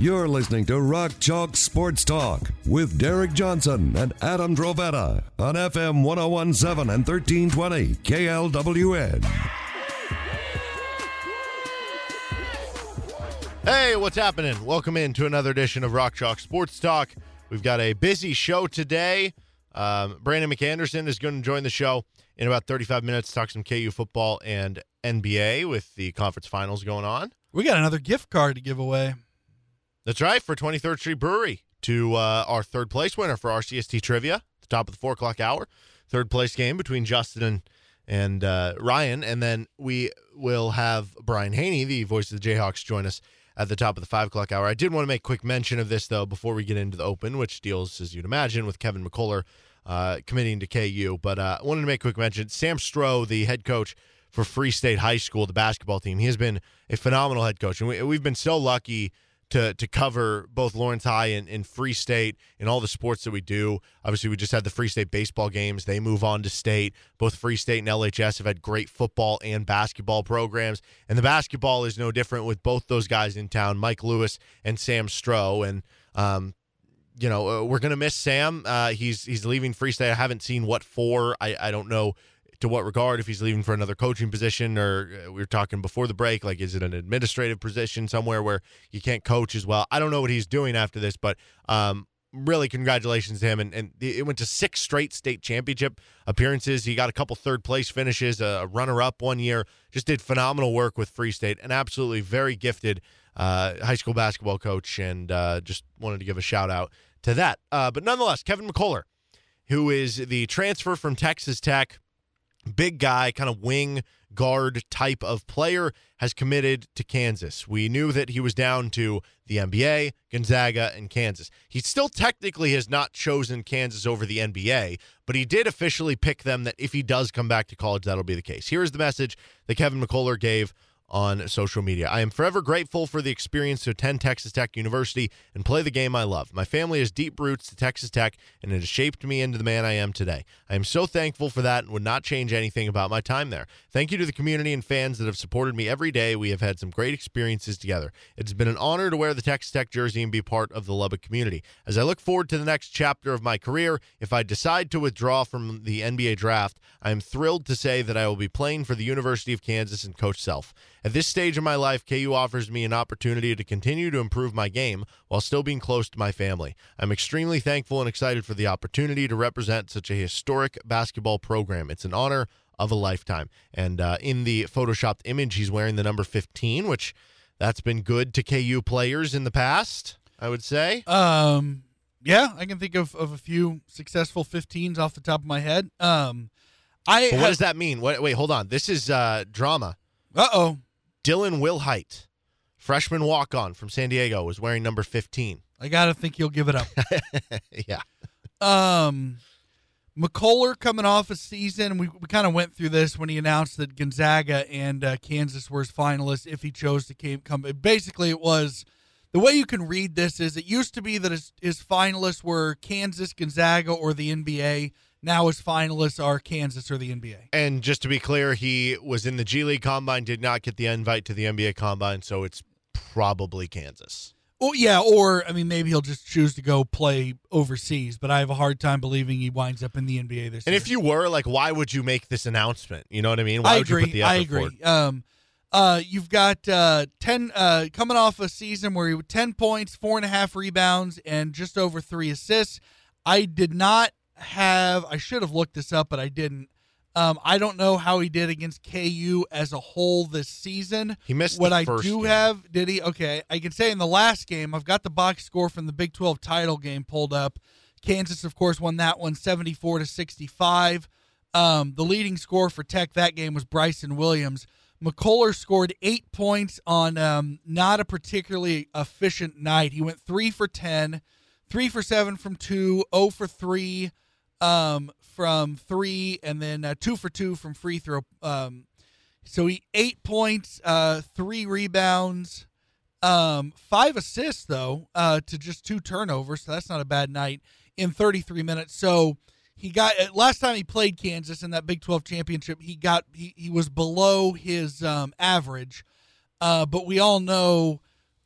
You're listening to Rock Chalk Sports Talk with Derek Johnson and Adam Drovetta on FM 1017 and 1320 KLWN. Hey, what's happening? Welcome in to another edition of Rock Chalk Sports Talk. We've got a busy show today. Um, Brandon McAnderson is going to join the show in about 35 minutes to talk some KU football and NBA with the conference finals going on. We got another gift card to give away. That's right, for 23rd Street Brewery to uh, our third place winner for RCST Trivia, at the top of the four o'clock hour. Third place game between Justin and, and uh, Ryan. And then we will have Brian Hanni, the voice of the Jayhawks, join us at the top of the five o'clock hour. I did want to make quick mention of this, though, before we get into the open, which deals, as you'd imagine, with Kevin McCullar uh, committing to KU. But uh, I wanted to make quick mention Sam Stroh, the head coach for Free State High School, the basketball team, he has been a phenomenal head coach. And we, we've been so lucky to to cover both Lawrence High and, and Free State and all the sports that we do. Obviously, we just had the Free State baseball games. They move on to state. Both Free State and LHS have had great football and basketball programs. And the basketball is no different with both those guys in town, Mike Lewis and Sam Stroh. And um, you know, uh, we're gonna miss Sam. Uh, he's he's leaving Free State. I haven't seen what for. I, I don't know to what regard if he's leaving for another coaching position or uh, we were talking before the break like is it an administrative position somewhere where you can't coach as well? I don't know what he's doing after this but um, really congratulations to him. And, and it went to six straight state championship appearances. He got a couple third place finishes a runner up one year just did phenomenal work with free state and absolutely very gifted uh, high school basketball coach and uh, just wanted to give a shout out to that. Uh, but nonetheless kevin mccullar who is the transfer from texas tech big guy, kind of wing guard type of player, has committed to Kansas. We knew that he was down to the NBA, Gonzaga, and Kansas. He still technically has not chosen Kansas over the NBA, but he did officially pick them that if he does come back to college, that'll be the case. Here is the message that Kevin McCullar gave on social media. I am forever grateful for the experience to attend Texas Tech University and play the game I love. My family has deep roots to Texas Tech, and it has shaped me into the man I am today. I am so thankful for that and would not change anything about my time there. Thank you to the community and fans that have supported me every day. We have had some great experiences together. It's been an honor to wear the Texas Tech jersey and be part of the Lubbock community. As I look forward to the next chapter of my career, if I decide to withdraw from the NBA draft, I am thrilled to say that I will be playing for the University of Kansas and Coach Self. At this stage of my life, KU offers me an opportunity to continue to improve my game while still being close to my family. I'm extremely thankful and excited for the opportunity to represent such a historic basketball program. It's an honor of a lifetime. And uh, in the photoshopped image, he's wearing the number 15, which that's been good to KU players in the past, I would say. Um, yeah, I can think of, of a few successful 15s off the top of my head. Um, I But what have- does that mean? Wait, wait, hold on. This is uh, drama. Uh-oh. Dylan Wilhite, freshman walk on from San Diego, was wearing number 15. I got to think he'll give it up. yeah. Um, McCullar coming off a season. We, we kind of went through this when he announced that Gonzaga and uh, Kansas were his finalists if he chose to came, come. Basically, it was the way you can read this is it used to be that his, his finalists were Kansas, Gonzaga, or the NBA. Now his finalists are Kansas or the NBA. And just to be clear, he was in the G League Combine, did not get the invite to the NBA Combine, so it's probably Kansas. Oh yeah, or I mean, maybe he'll just choose to go play overseas. But I have a hard time believing he winds up in the NBA this season. And year. if you were, like, why would you make this announcement? You know what I mean? Why I would agree. you put the I agree. Um, uh, you've got uh, ten uh, coming off a season where he had ten points, four and a half rebounds, and just over three assists. I did not have. I should have looked this up, but I didn't. Um, I don't know how he did against KU as a whole this season. He missed what I do game. have. Did he? Okay, I can say in the last game, I've got the box score from the Big Twelve title game pulled up. Kansas, of course, won that one 74 to 65. Um, the leading score for Tech that game was Bryson Williams. McCullar scored eight points on um, not a particularly efficient night. He went three for 10, three for seven from two, 0 for three um, from three, and then uh, two for two from free throw. Um, so he eight points, uh, three rebounds, um, five assists though, uh, to just two turnovers. So that's not a bad night in 33 minutes. So he got uh, last time he played Kansas in that Big 12 championship. He got he, he was below his um, average, uh, but we all know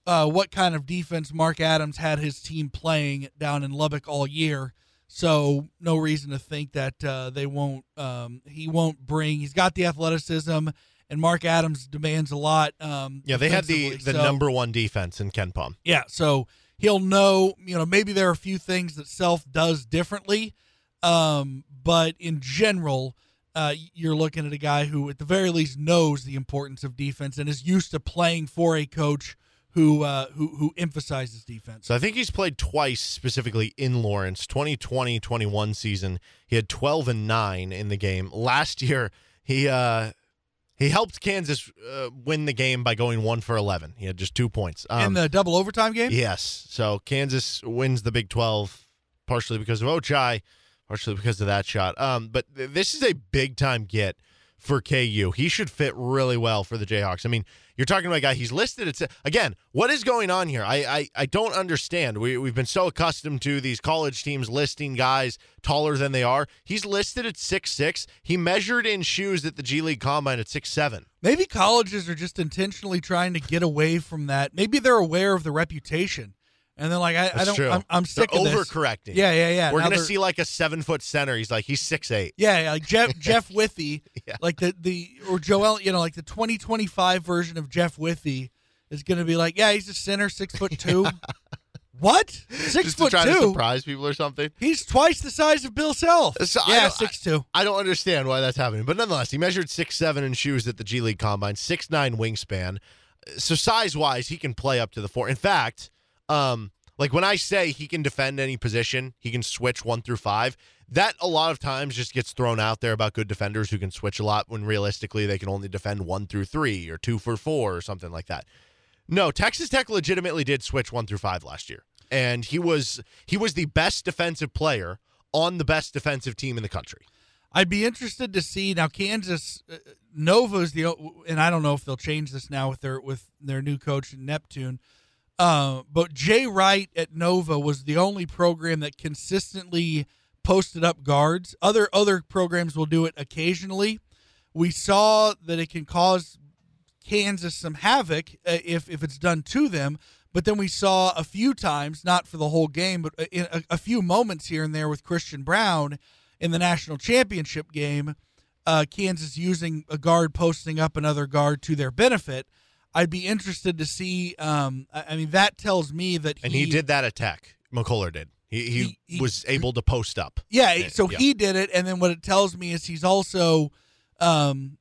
uh, what kind of defense Mark Adams had his team playing down in Lubbock all year. So no reason to think that uh, they won't. Um, he won't bring. He's got the athleticism, and Mark Adams demands a lot. Um, Yeah, they had the the So- number one defense in KenPom. yeah, so he'll know, you know, maybe there are a few things that Self does differently, um, but in general, uh, you're looking at a guy who, at the very least, knows the importance of defense and is used to playing for a coach who uh, who who emphasizes defense. So I think he's played twice specifically in Lawrence. 2020-21 season, he had 12 and 9 in the game. Last year, he uh he helped Kansas uh, win the game by going 1 for 11. He had just 2 points. in Um, the double overtime game, Yes. So Kansas wins the Big 12 partially because of Ochai, partially because of that shot. Um, but th- this is a big time get for KU. He should fit really well for the Jayhawks. I mean, you're talking about a guy he's listed. It's again, what is going on here? I I, I don't understand. We we've been so accustomed to these college teams listing guys taller than they are. He's listed at six six. He measured in shoes at the G League Combine at six seven. maybe colleges are just intentionally trying to get away from that. Maybe they're aware of the reputation, and they're like, I, I don't. I'm, I'm sick They're of this. overcorrecting. Yeah, yeah, yeah. We're Now gonna they're- see like a seven foot center. He's like he's six eight. Yeah, yeah, like Jeff Jeff Withey, Yeah. like the the or Joel, you know, like the 2025 version of Jeff Withey is going to be like, yeah, he's a center, six foot two. What? Six Just to foot try to two? surprise people or something. He's twice the size of Bill Self. So I yeah, six two. I don't understand why that's happening, but nonetheless, he measured six seven in shoes at the G League Combine, six nine wingspan. So size wise, he can play up to the four. In fact, um, like when I say he can defend any position, he can switch one through five. That a lot of times just gets thrown out there about good defenders who can switch a lot when realistically they can only defend one through three or two for four or something like that. No, Texas Tech legitimately did switch one through five last year, and he was he was the best defensive player on the best defensive team in the country. I'd be interested to see now. Kansas uh, Nova's the and I don't know if they'll change this now with their with their new coach Neptune. Uh, but Jay Wright at Nova was the only program that consistently posted up guards. Other other programs will do it occasionally. We saw that it can cause Kansas some havoc uh, if if it's done to them. But then we saw a few times, not for the whole game, but in a, a few moments here and there with Christian Braun in the national championship game, uh, Kansas using a guard posting up another guard to their benefit. I'd be interested to see. Um, I, I mean, that tells me that And he, did that attack. McCullar did. He, he, He- he- was able to post up. Yeah, Yeah, so yeah. he did it, and then what it tells me is he's also, um,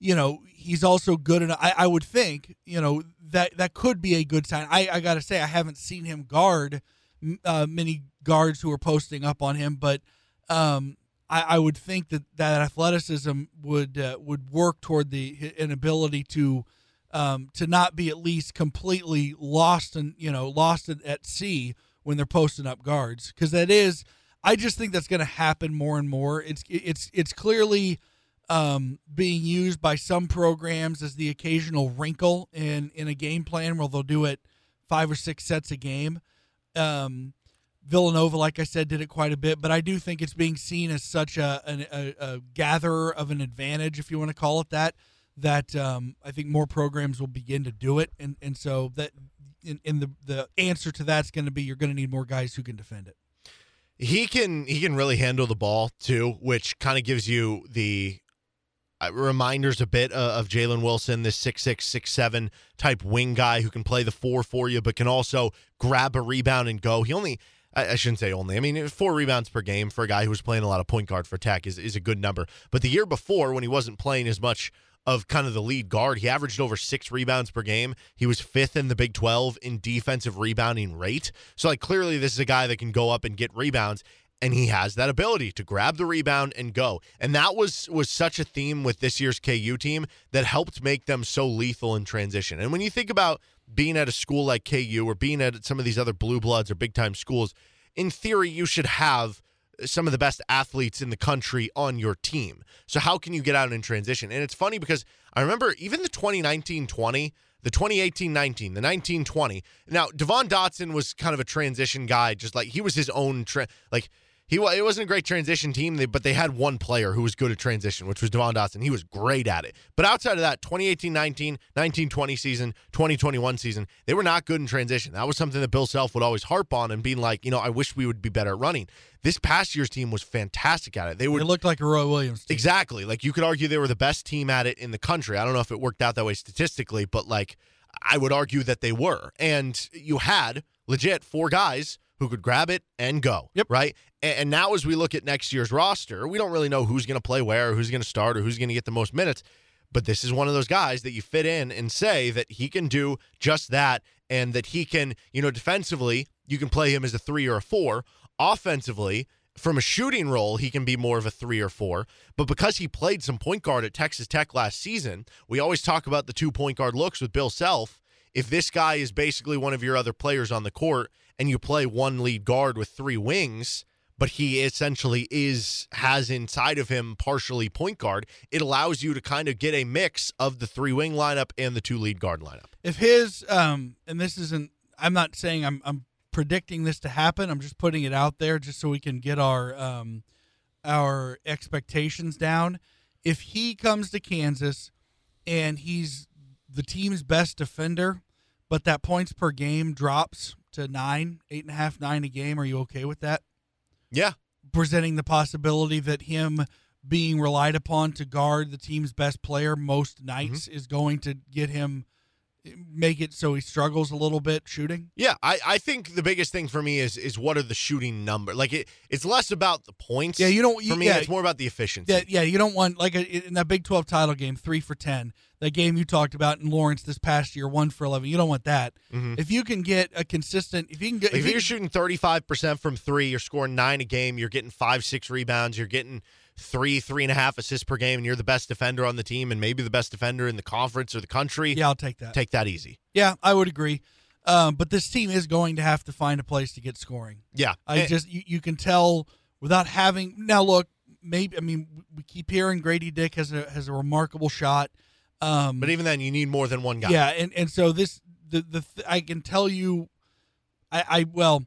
you know, he's also good enough. I, I would think, you know, that that could be a good sign. I, I got to say, I haven't seen him guard uh, many guards who are posting up on him, but um, I, I would think that that athleticism would uh, would work toward the an ability to um, to not be at least completely lost and you know lost at, sea when they're posting up guards because that is I just think that's going to happen more and more. It's it's it's clearly um, being used by some programs as the occasional wrinkle in in a game plan where they'll do it five or six sets a game. Um, Villanova, like I said, did it quite a bit, but I do think it's being seen as such a, a, a gatherer of an advantage, if you want to call it that. That um, I think more programs will begin to do it, and and so that in, in the the answer to that's going to be you're going to need more guys who can defend it. He can he can really handle the ball too, which kind of gives you the uh, reminders a bit uh, of Jalen Wilson, this six six six seven type wing guy who can play the four for you, but can also grab a rebound and go. He only I, shouldn't say only. I mean, four rebounds per game for a guy who was playing a lot of point guard for Tech is is a good number. But the year before, when he wasn't playing as much of kind of the lead guard, he averaged over six rebounds per game. He was fifth in the Big 12 in defensive rebounding rate. So, like, clearly, this is a guy that can go up and get rebounds and he has that ability to grab the rebound and go. And that was was such a theme with this year's KU team that helped make them so lethal in transition. And when you think about being at a school like KU or being at some of these other blue bloods or big time schools, in theory, you should have some of the best athletes in the country on your team. So how can you get out in transition? And it's funny because I remember even the 2019-20, the 2018-19, the 19-20. Now, Devon Dotson was kind of a transition guy, just like he was his own tra- like he it wasn't a great transition team, but they had one player who was good at transition, which was Devon Dotson. He was great at it. But outside of that, 2018-19, 19-20 season, 2021 season, they were not good in transition. That was something that Bill Self would always harp on and being like, you know, I wish we would be better at running. This past year's team was fantastic at it. They would It looked like a Roy Williams team. exactly like you could argue they were the best team at it in the country. I don't know if it worked out that way statistically, but like I would argue that they were. And you had legit four guys who could grab it and go. Yep. Right. And, now, as we look at next year's roster, we don't really know who's going to play where, who's going to start, or who's going to get the most minutes. But this is one of those guys that you fit in and say that he can do just that, and that he can, you know, defensively, you can play him as a three or a four. Offensively, from a shooting role, he can be more of a three or four. But because he played some point guard at Texas Tech last season, we always talk about the two point guard looks with Bill Self. If this guy is basically one of your other players on the court and you play one lead guard with three wings, but he essentially is has inside of him partially point guard, it allows you to kind of get a mix of the three wing lineup and the two lead guard lineup. If his um and this isn't I'm not saying I'm I'm predicting this to happen. I'm just putting it out there just so we can get our um our expectations down. If he comes to Kansas and he's the team's best defender, but that points per game drops to nine, eight and a half, nine a game, are you okay with that? Yeah. Presenting the possibility that him being relied upon to guard the team's best player most nights mm-hmm. is going to get him make it so he struggles a little bit shooting. Yeah, I, I think the biggest thing for me is is what are the shooting number? Like it, it's less about the points. Yeah, you don't- you- For me, yeah. it's more about the efficiency. Yeah, yeah, you don't want like a, in that Big Twelve title game, three for ten. That game you talked about in Lawrence this past year, one for eleven. You don't want that. Mm-hmm. If you can get a consistent, if you can get, Like if if you you're shooting 35% from three, you're scoring nine a game, you're getting five, six rebounds, you're getting three, three and a half assists per game, and you're the best defender on the team and maybe the best defender in the conference or the country. yeah, I'll take that. Take that easy. Yeah, I would agree. Um, but this team is going to have to find a place to get scoring. Yeah. I And- just you, you can tell without having now look maybe I mean we keep hearing Grady Dick has a has a remarkable shot. Um, but even then, you need more than one guy. yeah, and and so this the the th- I can tell you, I I well,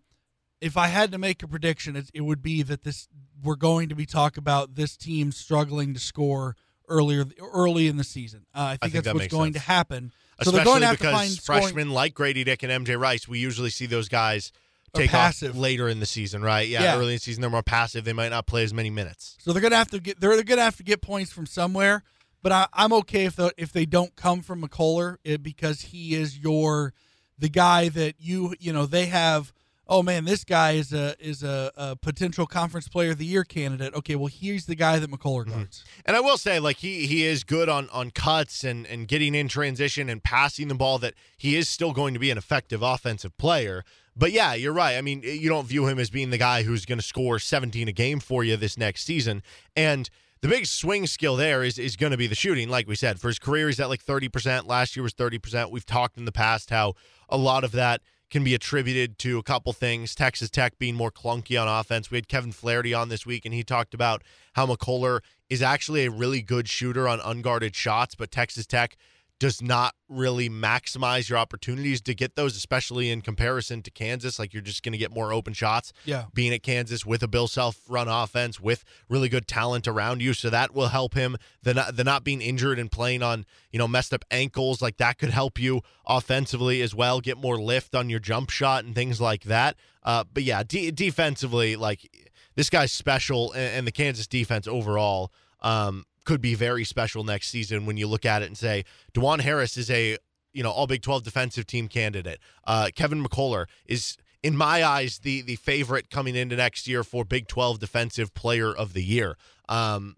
if I had to make a prediction, it, it would be that this we're going to be talk about this team struggling to score earlier early in the season. Uh, I think think that's that what's going sense. to happen. So Especially they're going to have because to find scoring- freshmen like Grady Dick and MJ Rice, we usually see those guys take passive. off later in the season, right? Yeah, Yeah. early in the season they're more passive. They might not play as many minutes. So they're gonna have to get they're, they're gonna have to get points from somewhere. But I, I'm okay if the, if they don't come from McCullar it, because he is your the guy that you you know they have. Oh man, this guy is a is a, a potential conference player of the year candidate. Okay, well he's the guy that McCullar Mm-hmm. guards. And I will say, like he he is good on on cuts and and getting in transition and passing the ball. That he is still going to be an effective offensive player. But yeah, you're right. I mean, you don't view him as being the guy who's going to score 17 a game for you this next season. And the big swing skill there is is going to be the shooting. Like we said, for his career, he's at like 30%. Last year was 30%. We've talked in the past how a lot of that can be attributed to a couple things. Texas Tech being more clunky on offense. We had Kevin Flaherty on this week, and he talked about how McCullar is actually a really good shooter on unguarded shots, but Texas Tech does not really maximize your opportunities to get those, especially in comparison to Kansas. Like you're just going to get more open shots Yeah. being at Kansas with a Bill Self run offense with really good talent around you. So that will help him. The not, the not being injured and playing on, you know, messed up ankles, like that could help you offensively as well, get more lift on your jump shot and things like that. Uh, but yeah, de- defensively, like this guy's special and, and the Kansas defense overall um, could be very special next season when you look at it and say, Dajuan Harris is a you know all Big 12 defensive team candidate. Uh, Kevin McCullar is in my eyes the the favorite coming into next year for Big 12 defensive player of the year. Um,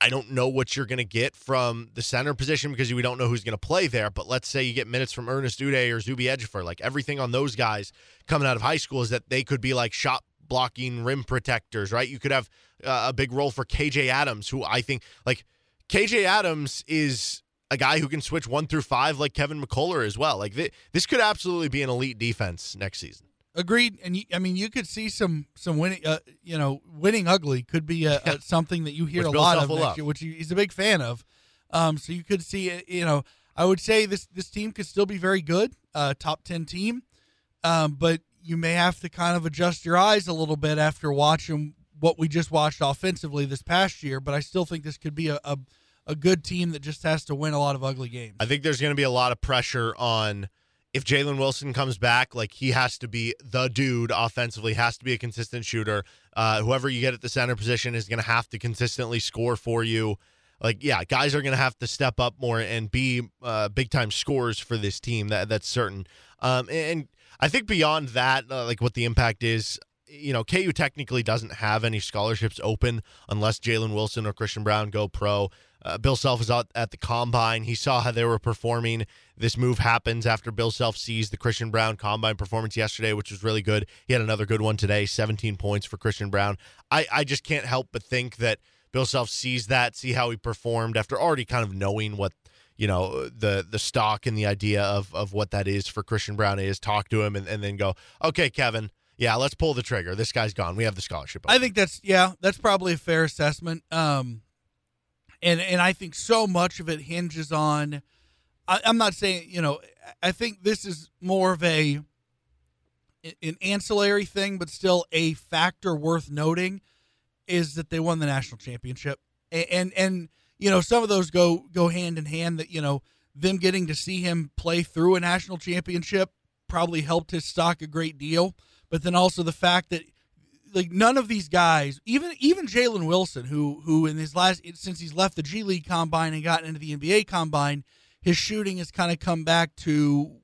I don't know what you're going to get from the center position because we don't know who's going to play there. But let's say you get minutes from Ernest Udeh or Zuby Ejiofor. Like everything on those guys coming out of high school is that they could be like shot blocking rim protectors, right? You could have uh, a big role for KJ Adams, who I think like KJ Adams is a guy who can switch one through five like Kevin McCullar as well. Like th- this could absolutely be an elite defense next season. Agreed. And you, I mean, you could see some some winning. Uh, you know, winning ugly could be a, a something that you hear a lot of next year, which he's a big fan of. Um, so you could see, you know, I would say this this team could still be very good, uh, top ten team, um, but you may have to kind of adjust your eyes a little bit after watching what we just watched offensively this past year. But I still think this could be a, a a good team that just has to win a lot of ugly games. I think there's going to be a lot of pressure on if Jalen Wilson comes back. Like he has to be the dude offensively, has to be a consistent shooter. Uh, whoever you get at the center position is going to have to consistently score for you. Like yeah, guys are going to have to step up more and be uh, big time scorers for this team. That that's certain. Um, and I think beyond that, uh, like what the impact is. You know, KU technically doesn't have any scholarships open unless Jalen Wilson or Christian Braun go pro. Uh, Bill Self is out at the combine. He saw how they were performing. This move happens after Bill Self sees the Christian Braun combine performance yesterday, which was really good. He had another good one today, 17 points for Christian Braun. I, I just can't help but think that Bill Self sees that, see how he performed after already kind of knowing what you know the the stock and the idea of of what that is for Christian Braun is. Talk to him and, and then go, okay, Kevin, yeah, let's pull the trigger. This guy's gone. We have the scholarship. I think that's yeah, that's probably a fair assessment. Um, and and I think so much of it hinges on. I, I'm not saying you know. I think this is more of a an ancillary thing, but still a factor worth noting is that they won the national championship, and and, and you know some of those go go hand in hand. That you know them getting to see him play through a national championship probably helped his stock a great deal. But then also the fact that like none of these guys, even even Jalen Wilson, who who in his last since he's left the G League combine and gotten into the NBA combine, his shooting has kind of come back to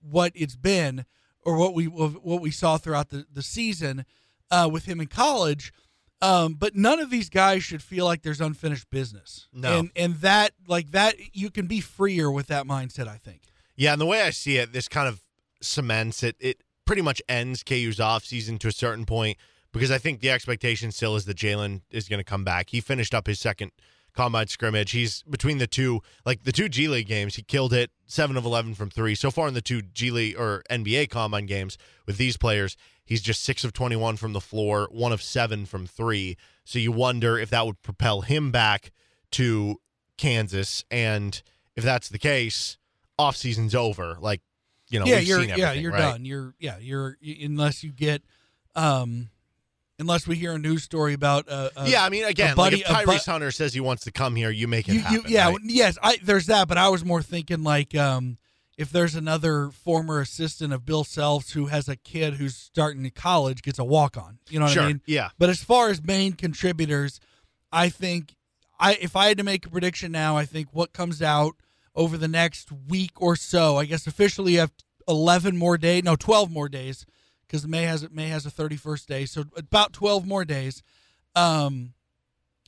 what it's been or what we what we saw throughout the the season uh, with him in college. Um, but none of these guys should feel like there's unfinished business. No. and and that like that you can be freer with that mindset. I think. Yeah, and the way I see it, this kind of cements it. It pretty much ends KU's offseason to a certain point because I think the expectation still is that Jalen is going to come back. He finished up his second combine scrimmage. He's between the two, like the two G League games, he killed it seven of 11 from three. So far in the two G League or NBA combine games with these players, he's just six of 21 from the floor, one of seven from three. So you wonder if that would propel him back to Kansas. And if that's the case, offseason's over. Like, you know, yeah, you're yeah, you're right? done. You're yeah, you're unless you get um unless we hear a news story about uh, uh yeah, I mean, again, buddy- like if a bu- Tyrese Hunter says he wants to come here, you make it you, happen. you yeah right? yes I there's that but I was more thinking like um if there's another former assistant of Bill Self's who has a kid who's starting college gets a walk on you know what sure. I mean Yeah. but as far as main contributors I think I if I had to make a prediction now I think what comes out over the next week or so I guess officially you have 11 more days no 12 more days because May has May has a 31st day so about 12 more days um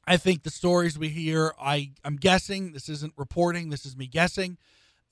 I think the stories we hear, I I'm guessing this isn't reporting. This is me guessing.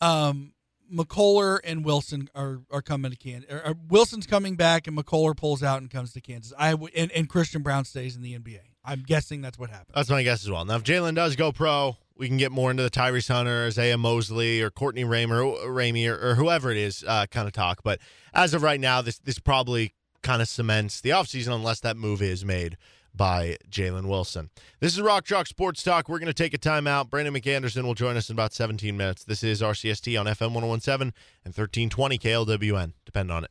Um, McCullar and Wilson are, are coming to Kansas. Wilson's coming back, and McCullar pulls out and comes to Kansas. I and, and Christian Braun stays in the NBA. I'm guessing that's what happened. That's my guess as well. Now, if Jalen does go pro, we can get more into the Tyrese Hunter, Isaiah Mosley, or Courtney Raymer, Ramey, or, or whoever it is uh, kind of talk. But as of right now, this this probably kind of cements the offseason unless that move is made by Jalen Wilson. This is Rock Chalk Sports Talk. We're going to take a timeout. Brandon McAnderson will join us in about 17 minutes. This is RCST on FM 1017 and 1320 KLWN. Depend on it.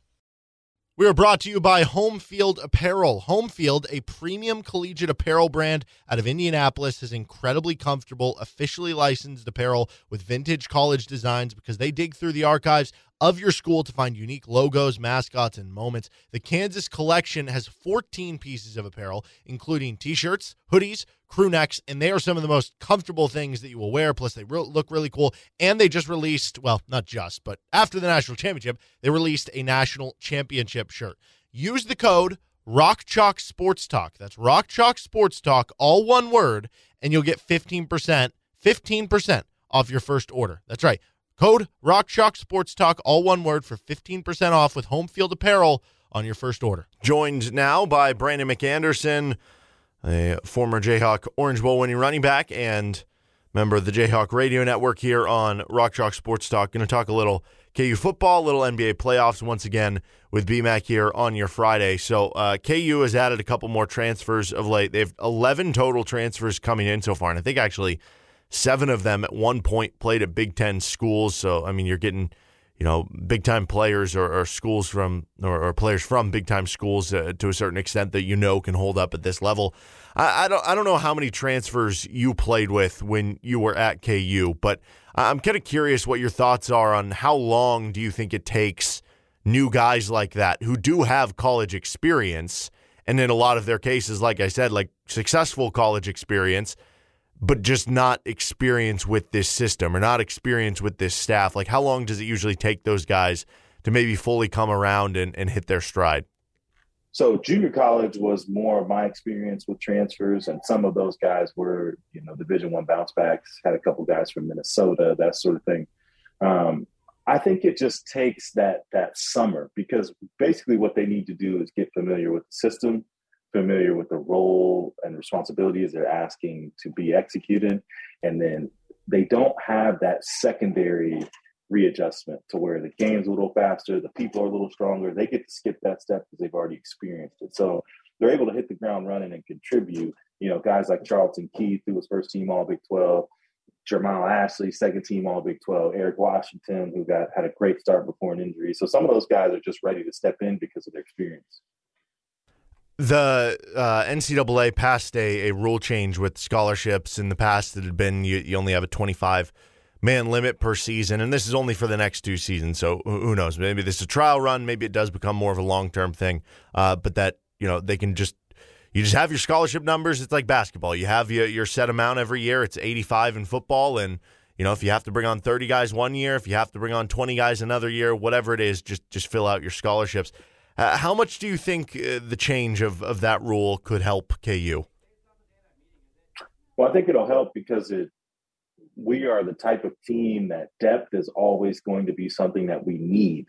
We are brought to you by Home Field Apparel. Home Field, a premium collegiate apparel brand out of Indianapolis, has incredibly comfortable, officially licensed apparel with vintage college designs because they dig through the archives of your school to find unique logos, mascots, and moments. The Kansas collection has 14 pieces of apparel, including t shirts, hoodies, crew necks, and they are some of the most comfortable things that you will wear. Plus, they re- look really cool. And they just released, well, not just, but after the national championship, they released a national championship shirt. Use the code Rock Chalk Sports Talk. That's Rock Chalk Sports Talk, all one word, and you'll get 15%, 15% off your first order. That's right. Code Rock Sports Talk, all one word, for 15% off with home field apparel on your first order. Joined now by Brandon McAnderson, a former Jayhawk Orange Bowl winning running back and member of the Jayhawk Radio Network here on Rock Sports Talk. Going to talk a little KU football, little NBA playoffs once again with BMAC here on your Friday. So uh, KU has added a couple more transfers of late. They have 11 total transfers coming in so far, and I think actually seven of them at one point played at Big Ten schools. So I mean, you're getting you know big time players or, or schools from or, or, players from big time schools uh, to a certain extent that you know can hold up at this level. I, I don't I don't know how many transfers you played with when you were at KU, but I'm kind of curious what your thoughts are on how long do you think it takes new guys like that who do have college experience, and in a lot of their cases, like I said, like successful college experience, but just not experience with this system or not experience with this staff. Like, how long does it usually take those guys to maybe fully come around and, and hit their stride? So junior college was more of my experience with transfers, and some of those guys were, you know, Division One bounce backs. Had a couple guys from Minnesota, that sort of thing. Um, I think it just takes that that summer because basically what they need to do is get familiar with the system, familiar with the role and responsibilities they're asking to be executed, and then they don't have that secondary readjustment to where the game's a little faster, the people are a little stronger. They get to skip that step because they've already experienced it. So they're able to hit the ground running and contribute. You know, guys like Charlton Keith, who was first team All Big 12, Jermell Ashley, second team All Big 12, Eric Washington, who got had a great start before an injury. So some of those guys are just ready to step in because of their experience. The uh, NCAA passed a, a rule change with scholarships. In the past, it had been you, you only have a 25- man limit per season, and this is only for the next two seasons. So who knows? Maybe this is a trial run. Maybe it does become more of a long term thing. Uh, but that you know they can just you just have your scholarship numbers. It's like basketball. You have your, your set amount every year. It's 85 in football, and you know if you have to bring on 30 guys one year, if you have to bring on 20 guys another year, whatever it is, just just fill out your scholarships. Uh, how much do you think uh, the change of, of that rule could help KU? Well, I think it'll help because it we are the type of team that depth is always going to be something that we need.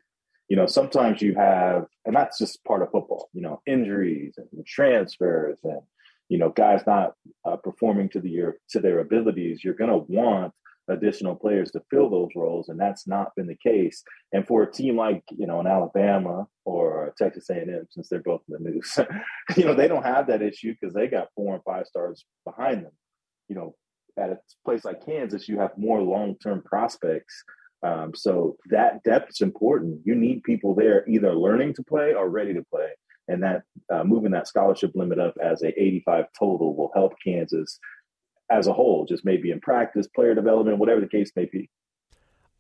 You know, sometimes you have, and that's just part of football, you know, injuries and transfers and, you know, guys not uh, performing to the year to their abilities. You're going to want additional players to fill those roles, and that's not been the case. And for a team like you know an Alabama or Texas A&M, since they're both in the news, you know they don't have that issue because they got four and five stars behind them. You know, at a place like Kansas, you have more long term prospects. Um, so that depth is important. You need people there either learning to play or ready to play. And that uh, moving that scholarship limit up as a 85 total will help Kansas as a whole, just maybe in practice, player development, whatever the case may be.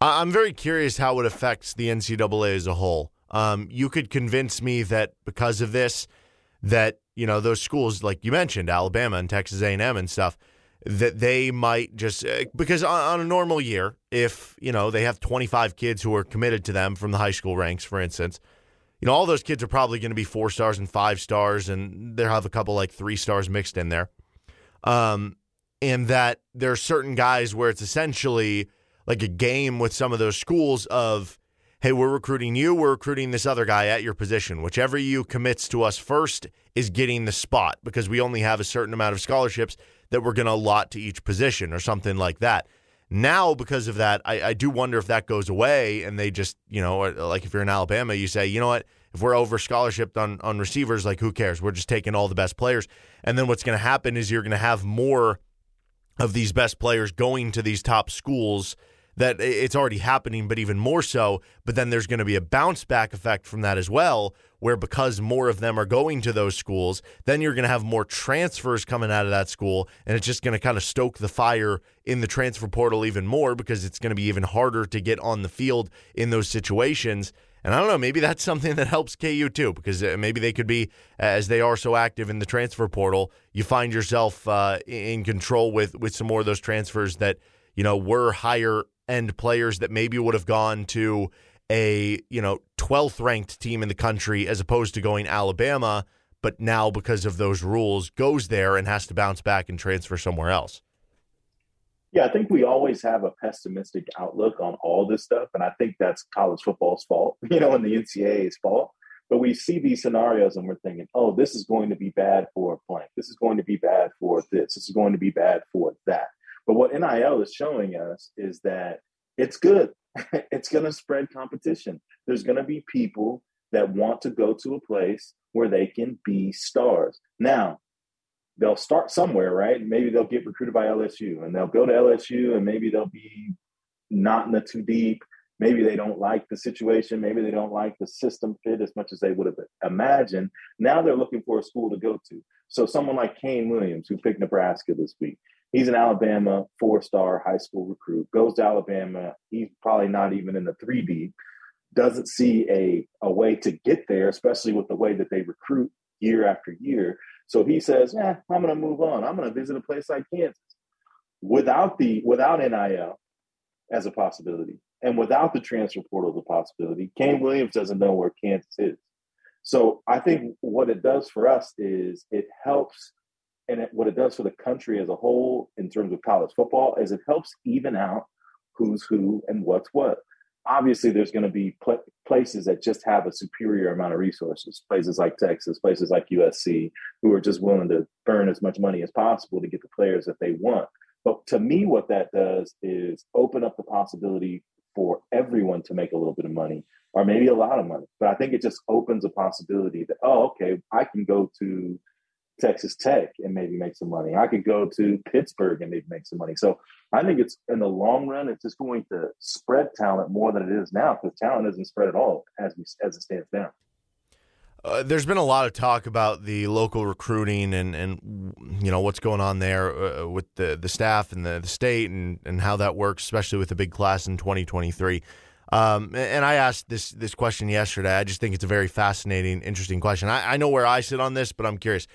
I'm very curious how it affects the NCAA as a whole. Um, you could convince me that because of this, that you know those schools like you mentioned, Alabama and Texas A&M and stuff, that they might just uh, because on, on, a normal year, if you know they have 25 kids who are committed to them from the high school ranks, for instance, you know all those kids are probably going to be four stars and five stars, and they'll have a couple like three stars mixed in there. Um, and that there are certain guys where it's essentially like a game with some of those schools of hey, we're recruiting you, we're recruiting this other guy at your position. Whichever you commits to us first is getting the spot because we only have a certain amount of scholarships that we're going to allot to each position or something like that. Now, because of that, I, I, do wonder if that goes away and they just, you know, like if you're in Alabama, you say, you know what, if we're over scholarshiped on, on receivers, like who cares? We're just taking all the best players. And then what's going to happen is you're going to have more of these best players going to these top schools that it's already happening, but even more so. But then there's going to be a bounce back effect from that as well, where because more of them are going to those schools, then you're going to have more transfers coming out of that school. And it's just going to kind of stoke the fire in the transfer portal even more because it's going to be even harder to get on the field in those situations. And I don't know, maybe that's something that helps KU too, because uh, maybe they could be, as they are so active in the transfer portal, you find yourself uh, in control with with some more of those transfers that you know were higher end players that maybe would have gone to a you know 12th ranked team in the country as opposed to going Alabama, but now because of those rules goes there and has to bounce back and transfer somewhere else. Yeah, I think we always have a pessimistic outlook on all this stuff, and I think that's college football's fault, you know, and the NCAA's fault. But we see these scenarios and we're thinking, oh, this is going to be bad for blank. This is going to be bad for this. This is going to be bad for that. But what NIL is showing us is that it's good. it's going to spread competition. There's going to be people that want to go to a place where they can be stars. Now, they'll start somewhere, right? Maybe they'll get recruited by LSU and they'll go to LSU and maybe they'll be not in the too deep. Maybe they don't like the situation. Maybe they don't like the system fit as much as they would have imagined. Now they're looking for a school to go to. So someone like Kane Williams, who picked Nebraska this week, he's an Alabama four-star high school recruit, goes to Alabama. He's probably not even in the three deep. Doesn't see a, a way to get there, especially with the way that they recruit year after year. So he says, "Yeah, eh, I'm going to move on. I'm going to visit a place like Kansas." Without the without NIL as a possibility, and without the transfer portal as a possibility, Kane Williams doesn't know where Kansas is. So I think what it does for us is it helps, and it, what it does for the country as a whole in terms of college football is it helps even out who's who and what's what. Obviously, there's going to be pl- places that just have a superior amount of resources, places like Texas, places like USC, who are just willing to burn as much money as possible to get the players that they want. But to me, what that does is open up the possibility for everyone to make a little bit of money or maybe a lot of money. But I think it just opens a possibility that, oh, okay, I can go to Texas Tech and maybe make some money. I could go to Pittsburgh and maybe make some money. So I think it's in the long run, it's just going to spread talent more than it is now because talent isn't spread at all as we as it stands now. Uh, there's been a lot of talk about the local recruiting and, and you know what's going on there uh, with the, the staff and the, the state and, and how that works, especially with the big class in 2023. Um, and I asked this this question yesterday. I just think it's a very fascinating, interesting question. I, I know where I sit on this, but I'm curious.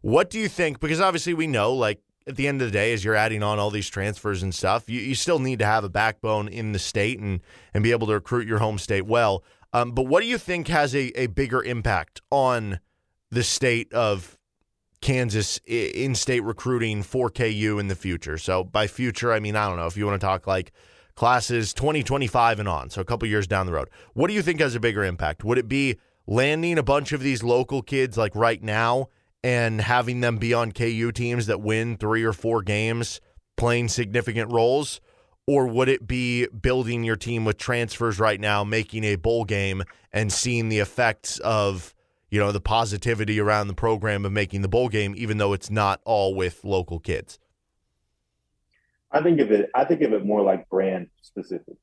What do you think? Because obviously we know, like at the end of the day, as you're adding on all these transfers and stuff, you, you still need to have a backbone in the state and and be able to recruit your home state well. Um, but what do you think has a, a bigger impact on the state of Kansas in state recruiting for KU in the future? So by future, I mean, I don't know if you want to talk like classes 2025 and on, so a couple years down the road. What do you think has a bigger impact? Would it be landing a bunch of these local kids like right now and having them be on KU teams that win three or four games, playing significant roles? Or would it be building your team with transfers right now, making a bowl game and seeing the effects of, you know, the positivity around the program of making the bowl game, even though it's not all with local kids? I think of it. I think of it more like brand specific.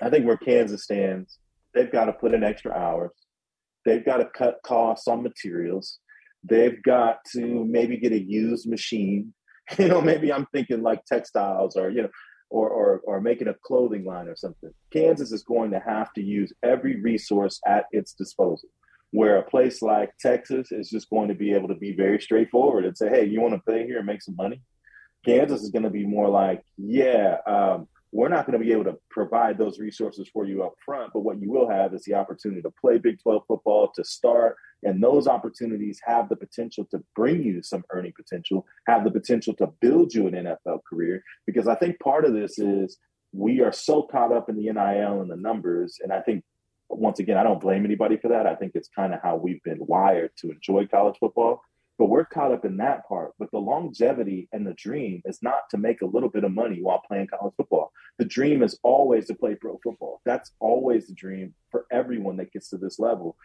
I think where Kansas stands, they've got to put in extra hours. They've got to cut costs on materials. They've got to maybe get a used machine. You know, maybe I'm thinking like textiles or you know, or, or, or making a clothing line or something. Kansas is going to have to use every resource at its disposal. Where a place like Texas is just going to be able to be very straightforward and say, hey, you want to play here and make some money? Kansas is going to be more like, yeah, um, we're not going to be able to provide those resources for you up front, but what you will have is the opportunity to play Big 12 football, to start, and those opportunities have the potential to bring you some earning potential, have the potential to build you an NFL career. Because I think part of this is we are so caught up in the NIL and the numbers. And I think, once again, I don't blame anybody for that. I think it's kind of how we've been wired to enjoy college football. But we're caught up in that part. But the longevity and the dream is not to make a little bit of money while playing college football. The dream is always to play pro football. That's always the dream for everyone that gets to this level.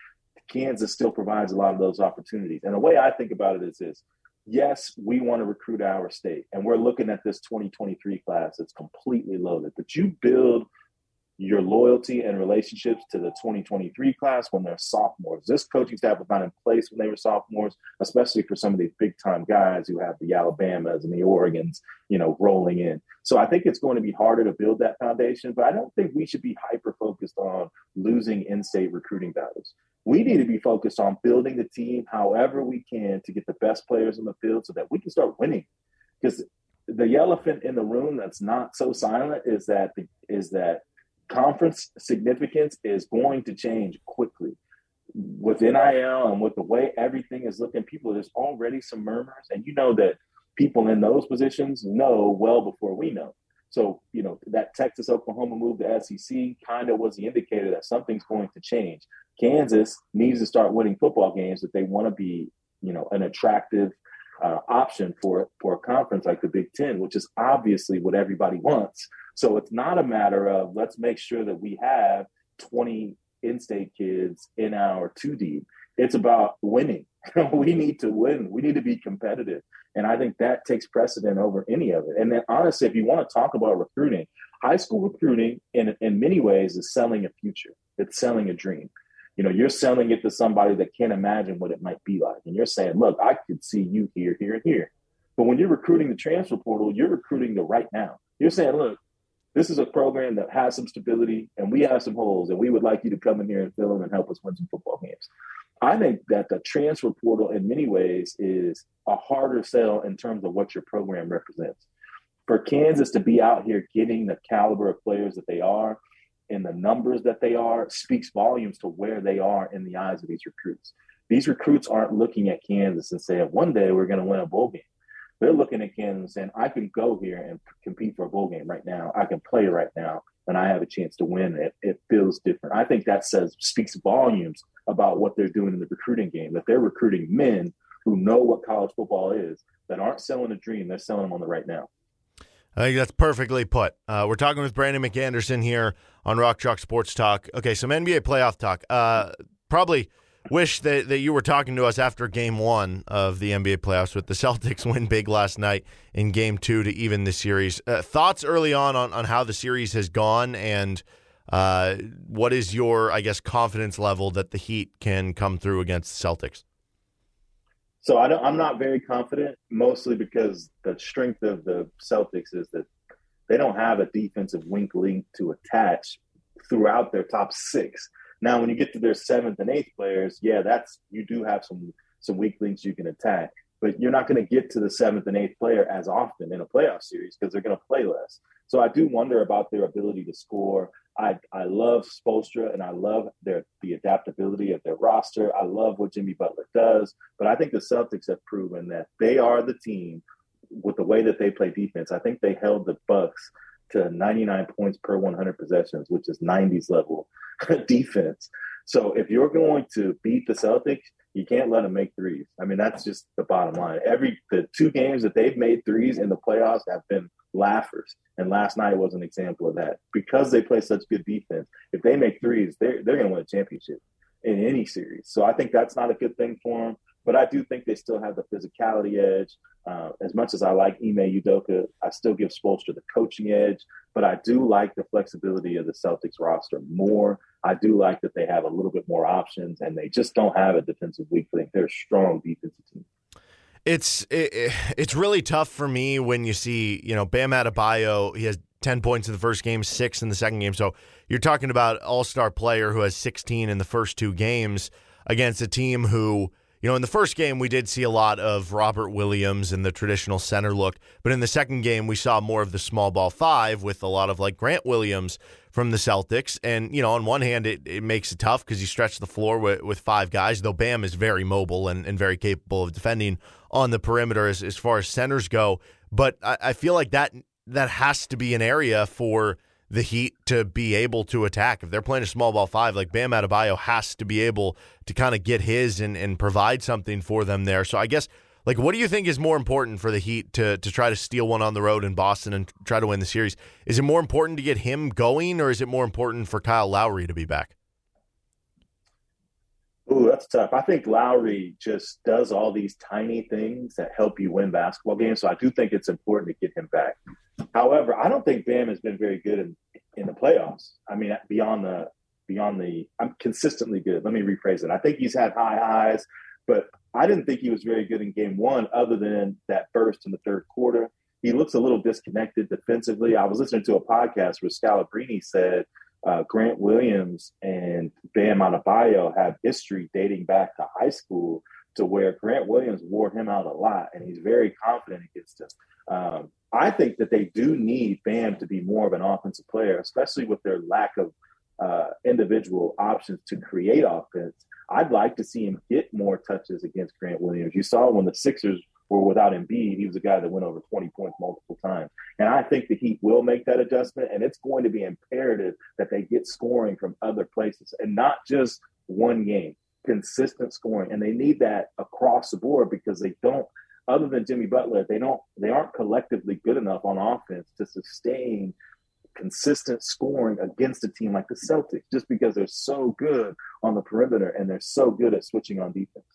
Kansas still provides a lot of those opportunities. And the way I think about it is this yes, we want to recruit our state, and we're looking at this 2023 class that's completely loaded. But you build your loyalty and relationships to the 2023 class when they're sophomores. This coaching staff was not in place when they were sophomores, especially for some of these big time guys who have the Alabamas and the Oregons, you know, rolling in. So I think it's going to be harder to build that foundation, but I don't think we should be hyper focused on losing in state recruiting battles. We need to be focused on building the team however we can to get the best players in the field so that we can start winning. Because the elephant in the room that's not so silent is that the, is that conference significance is going to change quickly. With NIL and with the way everything is looking, people, there's already some murmurs. And you know that people in those positions know well before we know. So, you know, that Texas Oklahoma move to SEC kind of was the indicator that something's going to change. Kansas needs to start winning football games if they want to be, you know, an attractive uh, option for for a conference like the Big Ten, which is obviously what everybody wants. So it's not a matter of let's make sure that we have 20 in-state kids in our two deep. It's about winning. we need to win. We need to be competitive, and I think that takes precedent over any of it. And then honestly, if you want to talk about recruiting, high school recruiting in in many ways is selling a future. It's selling a dream you know, you're selling it to somebody that can't imagine what it might be like. And you're saying, look, I could see you here, here, and here. But when you're recruiting the transfer portal, you're recruiting the right now. You're saying, look, this is a program that has some stability and we have some holes and we would like you to come in here and fill them and help us win some football games. I think that the transfer portal in many ways is a harder sell in terms of what your program represents. For Kansas to be out here getting the caliber of players that they are, in the numbers that they are speaks volumes to where they are in the eyes of these recruits. These recruits aren't looking at Kansas and saying, one day we're going to win a bowl game. They're looking at Kansas and saying, I can go here and compete for a bowl game right now. I can play right now and I have a chance to win. It, it feels different. I think that says speaks volumes about what they're doing in the recruiting game, that they're recruiting men who know what college football is, that aren't selling a dream, they're selling them on the right now. I think that's perfectly put. Uh, we're talking with Brandon McAnderson here on Rock Chalk Sports Talk. Okay, some NBA playoff talk. Uh, probably wish that, that you were talking to us after game one of the NBA playoffs with the Celtics win big last night in game two to even the series. Uh, thoughts early on, on on how the series has gone and uh, what is your, I guess, confidence level that the Heat can come through against the Celtics? So I am not very confident, mostly because the strength of the Celtics is that they don't have a defensive wink link to attach throughout their top six. Now, when you get to their seventh and eighth players, yeah, that's you do have some some weak links you can attack, but you're not going to get to the seventh and eighth player as often in a playoff series because they're going to play less. So I do wonder about their ability to score. I, I love Spoelstra and I love their the adaptability of their roster. I love what Jimmy Butler does, but I think the Celtics have proven that they are the team with the way that they play defense. I think they held the Bucks to 99 points per 100 possessions, which is 90s level defense. So if you're going to beat the Celtics, you can't let them make threes. I mean, that's just the bottom line. Every the two games that they've made threes in the playoffs have been laughers. And last night was an example of that. Because they play such good defense, if they make threes, they're, they're going to win a championship in any series. So I think that's not a good thing for them. But I do think they still have the physicality edge. Uh, as much as I like Ime Udoka, I still give Spoelstra the coaching edge. But I do like the flexibility of the Celtics roster more. I do like that they have a little bit more options, and they just don't have a defensive weak link. They're a strong defensive team it's it, it's really tough for me when you see you know Bam Adebayo. He has ten points in the first game, six in the second game. So you're talking about all star player who has 16 in the first two games against a team who. You know, in the first game, we did see a lot of Robert Williams and the traditional center look, but in the second game, we saw more of the small ball five with a lot of like Grant Williams from the Celtics. And, you know, on one hand, it, it makes it tough because you stretch the floor with, with five guys, though Bam is very mobile and, and very capable of defending on the perimeter as, as far as centers go. But I, I feel like that that has to be an area for the Heat to be able to attack. If they're playing a small ball five, like Bam Adebayo has to be able to kind of get his and, and provide something for them there. So I guess, like, what do you think is more important for the Heat to, to try to steal one on the road in Boston and try to win the series? Is it more important to get him going, or is it more important for Kyle Lowry to be back? That's tough. I think Lowry just does all these tiny things that help you win basketball games. So I do think it's important to get him back. However, I don't think Bam has been very good in, in the playoffs. I mean, beyond the beyond the, I'm consistently good. Let me rephrase it. I think he's had high highs, but I didn't think he was very good in game one, other than that burst in the third quarter. He looks a little disconnected defensively. I was listening to a podcast where Scalabrine said uh, Grant Williams and Bam Adebayo have history dating back to high school to where Grant Williams wore him out a lot, and he's very confident against him. Um, I think that they do need Bam to be more of an offensive player, especially with their lack of uh, individual options to create offense. I'd like to see him get more touches against Grant Williams. You saw when the Sixers were without Embiid, he was a guy that went over 20 points multiple times. And I think the Heat will make that adjustment, and it's going to be imperative that they get scoring from other places and not just one game, consistent scoring. And they need that across the board because they don't other than Jimmy Butler, they don't they aren't collectively good enough on offense to sustain consistent scoring against a team like the Celtics, just because they're so good on the perimeter and they're so good at switching on defense.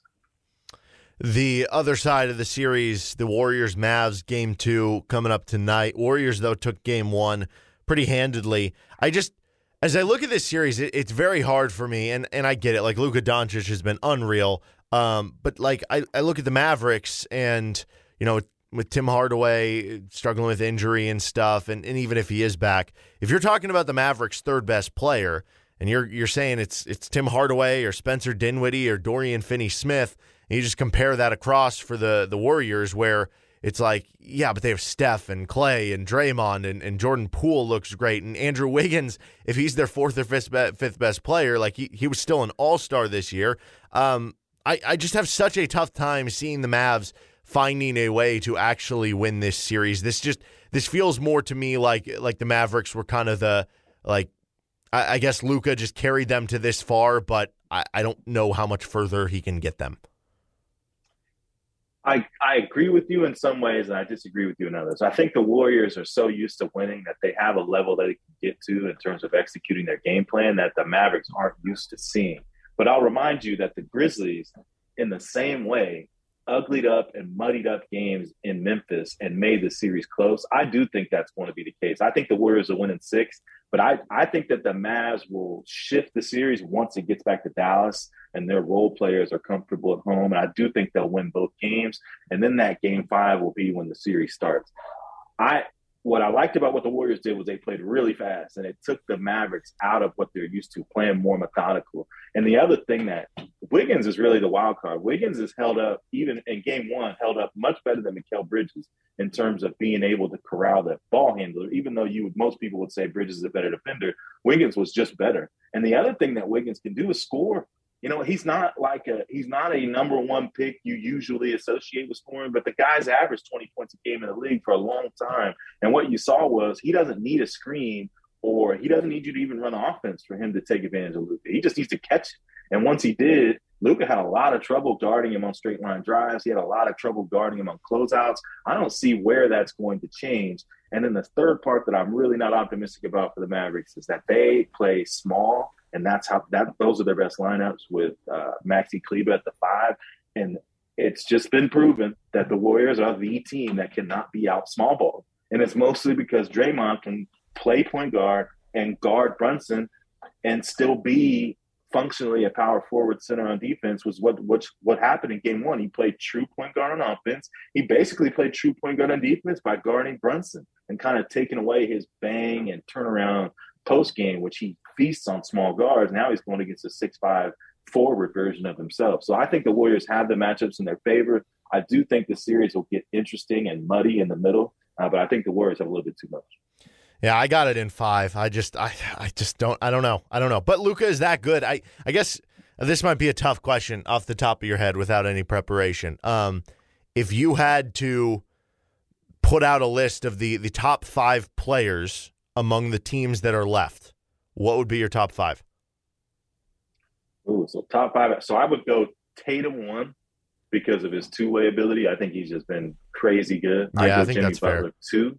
The other side of the series, the Warriors Mavs game two coming up tonight. Warriors, though, took game one pretty handedly. I just, as I look at this series, it, it's very hard for me, and, and I get it. Like Luka Doncic has been unreal. Um, but like I, I look at the Mavericks and, you know, with Tim Hardaway struggling with injury and stuff, and, and even if he is back, if you're talking about the Mavericks' third best player, and you're you're saying it's it's Tim Hardaway or Spencer Dinwiddie or Dorian Finney Smith, and you just compare that across for the the Warriors, where it's like, yeah, but they have Steph and Clay and Draymond and, and Jordan Poole looks great. And Andrew Wiggins, if he's their fourth or fifth, fifth best player, like he, he was still an all star this year. Um, I, I just have such a tough time seeing the Mavs finding a way to actually win this series. This just this feels more to me like like the Mavericks were kind of the like I, I guess Luka just carried them to this far, but I, I don't know how much further he can get them. I, I agree with you in some ways and I disagree with you in others. I think the Warriors are so used to winning that they have a level that they can get to in terms of executing their game plan that the Mavericks aren't used to seeing. But I'll remind you that the Grizzlies, in the same way, uglied up and muddied up games in Memphis and made the series close. I do think that's going to be the case. I think the Warriors will win in six, but I, I think that the Mavs will shift the series once it gets back to Dallas and their role players are comfortable at home. And I do think they'll win both games. And then that game five will be when the series starts. I what I liked about what the Warriors did was they played really fast and it took the Mavericks out of what they're used to, playing more methodical. And the other thing that Wiggins is really the wild card. Wiggins is held up, even in game one, held up much better than Mikal Bridges in terms of being able to corral that ball handler, even though you would, most people would say Bridges is a better defender. Wiggins was just better. And the other thing that Wiggins can do is score you know, he's not like a he's not a number one pick you usually associate with scoring, but the guy's averaged 20 points a game in the league for a long time. And what you saw was he doesn't need a screen or he doesn't need you to even run offense for him to take advantage of Luka. He just needs to catch it. And once he did, Luka had a lot of trouble guarding him on straight line drives. He had a lot of trouble guarding him on closeouts. I don't see where that's going to change. And then the third part that I'm really not optimistic about for the Mavericks is that they play small and that's how that those are their best lineups with uh, Maxi Kleber at the five, and it's just been proven that the Warriors are the team that cannot be out small ball, and it's mostly because Draymond can play point guard and guard Brunson and still be functionally a power forward center on defense was what what what happened in game one. He played true point guard on offense. He basically played true point guard on defense by guarding Brunson and kind of taking away his bang and turnaround post game, which he feasts on small guards. Now he's going against a six-five forward version of himself. So I think the Warriors have the matchups in their favor. I do think the series will get interesting and muddy in the middle, uh, but I think the Warriors have a little bit too much. Yeah, I got it in five. I just, I, I just don't, I don't know, I don't know. But Luka is that good. I, I guess this might be a tough question off the top of your head without any preparation. Um, if you had to put out a list of the the top five players among the teams that are left, what would be your top five? Ooh, so top five. So I would go Tatum one because of his two way ability. I think he's just been crazy good. Yeah, I, I think Jimmy that's Butler fair. two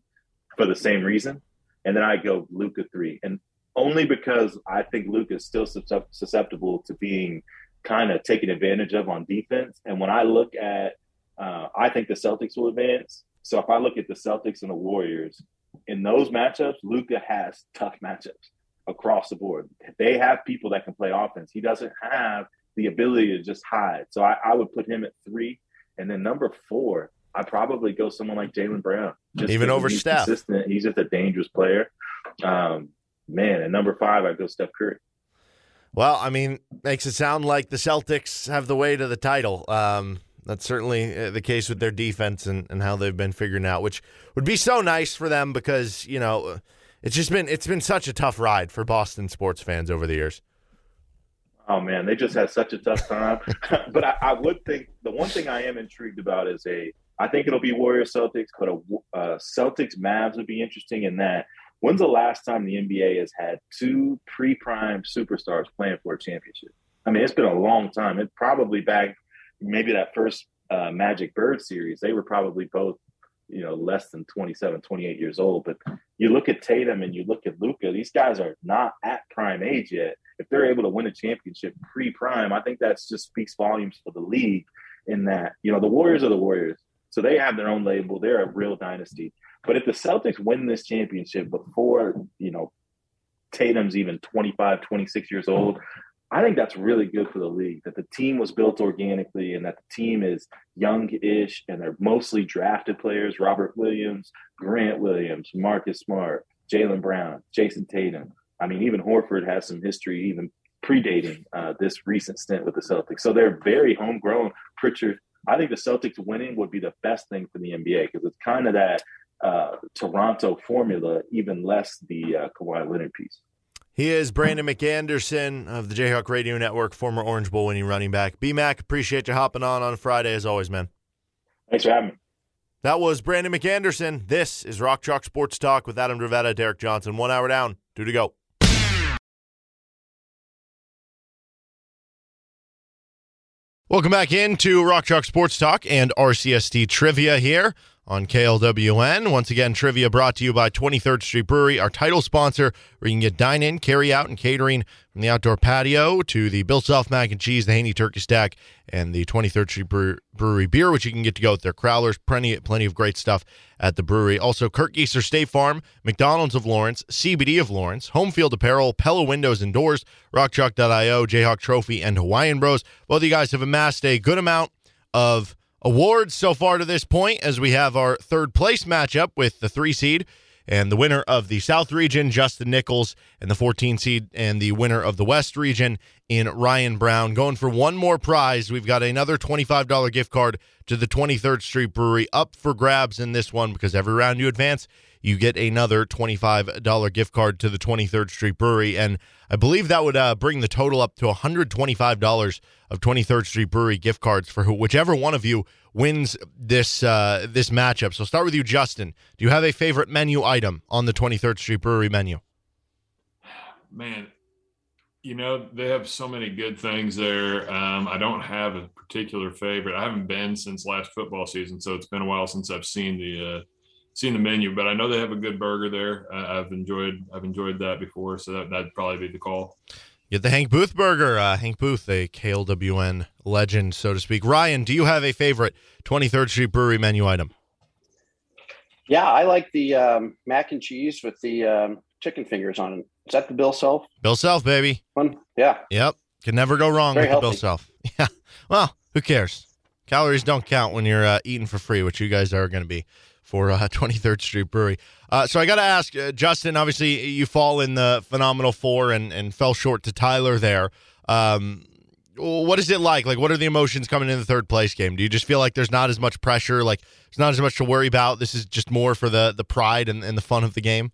for the same reason, and then I go Luka three, and only because I think Luka is still susceptible to being kind of taken advantage of on defense. And when I look at, uh, I think the Celtics will advance. So if I look at the Celtics and the Warriors, in those matchups, Luka has tough matchups across the board. They have people that can play offense. He doesn't have the ability to just hide. So I, I would put him at three. And then number four, I probably go someone like Jaylen Brown. Just Even over he's Steph. Consistent. He's just a dangerous player. Um, man, and number five, I go Steph Curry. Well, I mean, makes it sound like the Celtics have the way to the title. Um, that's certainly uh, the case with their defense and, and how they've been figuring out, which would be so nice for them because you know it's just been it's been such a tough ride for Boston sports fans over the years. Oh man, they just had such a tough time. but I, I, would think the one thing I am intrigued about is a I think it'll be Warriors Celtics, but a uh, Celtics Mavs would be interesting in that. When's the last time the NBA has had two pre-prime superstars playing for a championship? I mean, it's been a long time. It's probably back maybe that first uh, Magic Bird series, they were probably both, you know, less than 27, 28 years old. But you look at Tatum and you look at Luka, these guys are not at prime age yet. If they're able to win a championship pre prime, I think that just speaks volumes for the league in that, you know, the Warriors are the Warriors. So they have their own label. They're a real dynasty. But if the Celtics win this championship before, you know, Tatum's even 25, 26 years old, I think that's really good for the league that the team was built organically and that the team is young-ish and they're mostly drafted players. Robert Williams, Grant Williams, Marcus Smart, Jaylen Brown, Jayson Tatum. I mean, even Horford has some history, even predating uh, this recent stint with the Celtics. So they're very homegrown. Pritchard, I think the Celtics winning would be the best thing for the NBA because it's kind of that uh, Toronto formula, even less the uh, Kawhi Leonard piece. He is Brandon McAnderson of the Jayhawk Radio Network, former Orange Bowl winning running back. B Mac, appreciate you hopping on on Friday as always, man. Thanks for having me. That was Brandon McAnderson. This is Rock Chalk Sports Talk with Adam Dravetta, Derek Johnson. One hour down, two to go. Welcome back into Rock Chalk Sports Talk and RCST Trivia here on KLWN. Once again, trivia brought to you by 23rd Street Brewery, our title sponsor, where you can get dine in, carry out, and catering from the outdoor patio to the Bill Self mac and cheese, the Hanni turkey stack, and the 23rd Street Brewery beer, which you can get to go with their crowlers. Plenty, plenty of great stuff at the brewery. Also, Kirk Geeser State Farm, McDonald's of Lawrence, CBD of Lawrence, Home Field Apparel, Pella Windows and Doors, RockChalk.io, Jayhawk Trophy, and Hawaiian Bros. Both of you guys have amassed a good amount of awards so far to this point as we have our third place matchup with the three seed and the winner of the South region, Justin Nichols, and the 14 seed and the winner of the West region in Ryan Brown. Going for one more prize. We've got another $25 gift card to the 23rd Street Brewery up for grabs in this one because every round you advance, you get another $25 gift card to the 23rd Street Brewery. And I believe that would uh, bring the total up to $125 of 23rd Street Brewery gift cards for whichever one of you wins this uh, this matchup. So start with you, Justin. Do you have a favorite menu item on the 23rd Street Brewery menu? Man, you know they have so many good things there. Um, I don't have a particular favorite. I haven't been since last football season, so it's been a while since I've seen the uh, seen the menu, but I know they have a good burger there. Uh, I've enjoyed I've enjoyed that before, so that that'd probably be the call. Get the Hank Booth burger. Uh, Hank Booth, a KLWN legend, so to speak. Ryan, do you have a favorite 23rd Street Brewery menu item? Yeah, I like the um, mac and cheese with the um, chicken fingers on it. Is that the Bill Self? Bill Self, baby. One? Yeah. Yep. Can never go wrong Very with healthy. the Bill Self. Yeah. Well, who cares? Calories don't count when you're uh, eating for free, which you guys are going to be for uh, 23rd Street Brewery. Uh, so I got to ask, uh, Justin, obviously you fall in the Phenomenal Four and, and fell short to Tyler there. Um, what is it like? Like, what are the emotions coming in the third place game? Do you just feel like there's not as much pressure? Like, there's not as much to worry about? This is just more for the, the pride and, and the fun of the game?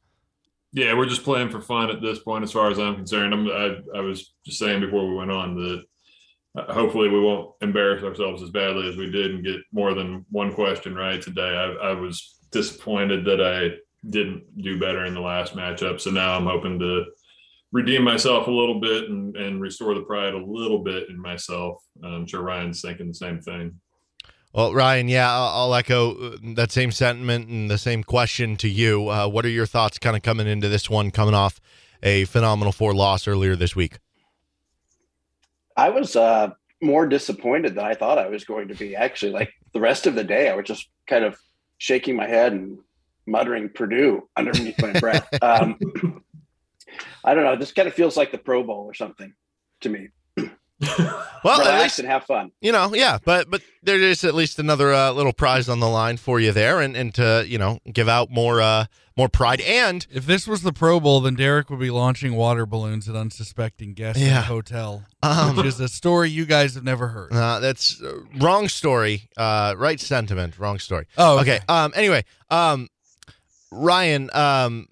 Yeah, we're just playing for fun at this point, as far as I'm concerned. I'm, I, I was just saying before we went on that hopefully we won't embarrass ourselves as badly as we did and get more than one question right today. I, I was disappointed that I didn't do better in the last matchup, so now I'm hoping to redeem myself a little bit and, and restore the pride a little bit in myself. I'm sure Ryan's thinking the same thing. Well, Ryan, yeah, I'll, I'll echo uh, that same sentiment and the same question to you. Uh, what are your thoughts kind of coming into this one, coming off a phenomenal four loss earlier this week? I was uh, more disappointed than I thought I was going to be. Actually, like the rest of the day, I was just kind of shaking my head and muttering Purdue underneath my breath. Um, I don't know. This kind of feels like the Pro Bowl or something to me. Well, at Relax least and have fun. you know, yeah, but but there is at least another uh, little prize on the line for you there, and and to you know give out more uh more pride and If this was the Pro Bowl, then Derek would be launching water balloons at unsuspecting guests in Yeah. a hotel, um, which is a story you guys have never heard. Uh, that's uh, wrong story. Uh, right sentiment. Wrong story. Oh, okay. Um. Anyway. Um. Ryan. Um.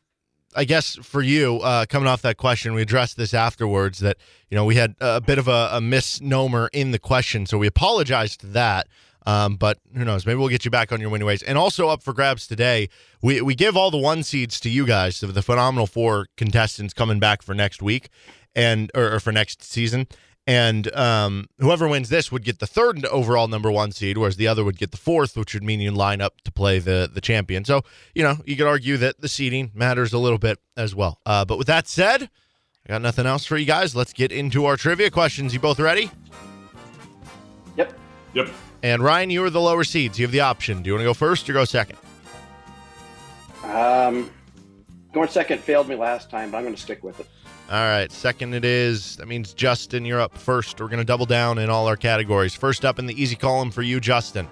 I guess for you, uh, coming off that question, we addressed this afterwards. That you know we had a bit of a, a misnomer in the question, so we apologized to that. Um, but who knows? Maybe we'll get you back on your winning ways. And also up for grabs today, we we give all the one seeds to you guys, so the phenomenal four contestants coming back for next week, and or, or for next season. And um, whoever wins this would get the third overall number one seed, whereas the other would get the fourth, which would mean you line up to play the the champion. So you know you could argue that the seeding matters a little bit as well. Uh, but with that said, I got nothing else for you guys. Let's get into our trivia questions. You both ready? Yep. Yep. And Ryan, you are the lower seeds. You have the option. Do you want to go first or go second? Um, going second failed me last time, but I'm going to stick with it. All right, second it is. That means Justin, you're up first. We're going to double down in all our categories. First up in the easy column for you, Justin.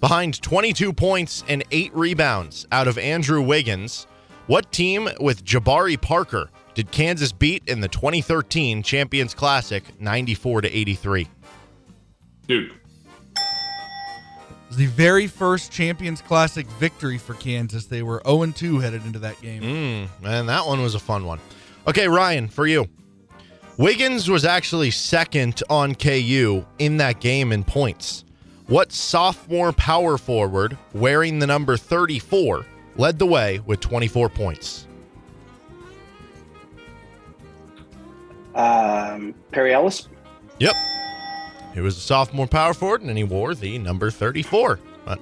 Behind 22 points and eight rebounds out of Andrew Wiggins, what team with Jabari Parker did Kansas beat in the 2013 Champions Classic 94 to 83? Duke. It was the very first Champions Classic victory for Kansas. They were 0 2 headed into that game. Mm, man, that one was a fun one. Okay, Ryan, for you. Wiggins was actually second on KU in that game in points. What sophomore power forward wearing the number 34 led the way with 24 points? Um, Perry Ellis. Yep. He was a sophomore power forward, and he wore the number 34. But,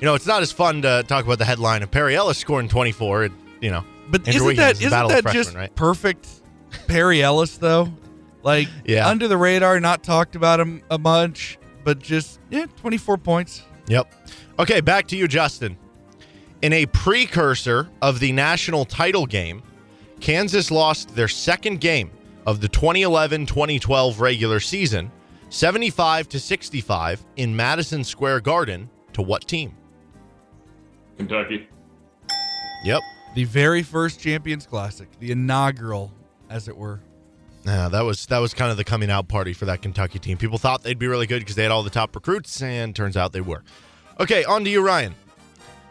you know, it's not as fun to talk about the headline of Perry Ellis scoring 24. It, you know, But Andrew isn't that isn't that freshmen, just right? perfect Perry Ellis though? Like Yeah. under the radar, not talked about him a bunch, but just yeah, 24 points. Yep. Okay, back to you, Justin. In a precursor of the national title game, Kansas lost their second game of the 2011-2012 regular season, 75 to 65 in Madison Square Garden to what team? Kentucky. Yep. The very first Champions Classic, the inaugural, as it were. Yeah, that was that was kind of the coming out party for that Kentucky team. People thought they'd be really good because they had all the top recruits, and turns out they were. Okay, on to you, Ryan.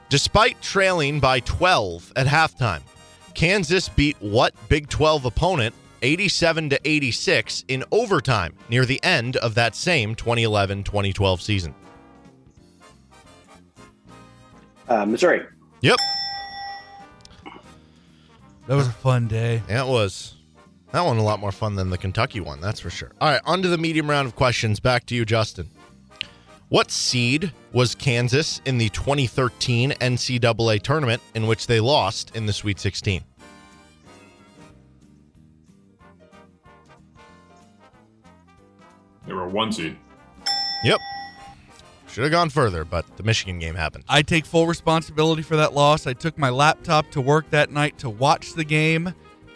Despite trailing by 12 at halftime, Kansas beat what Big 12 opponent 87 to 86 in overtime near the end of that same 2011-2012 season. Uh, Missouri. Yep, That was a fun day. Yeah, it was. That one a lot more fun than the Kentucky one, that's for sure. All right, on to the medium round of questions. Back to you, Justin. What seed was Kansas in the 2013 NCAA tournament in which they lost in the Sweet 16? They were a one seed. Yep. Should have gone further, but the Michigan game happened. I take full responsibility for that loss. I took my laptop to work that night to watch the game,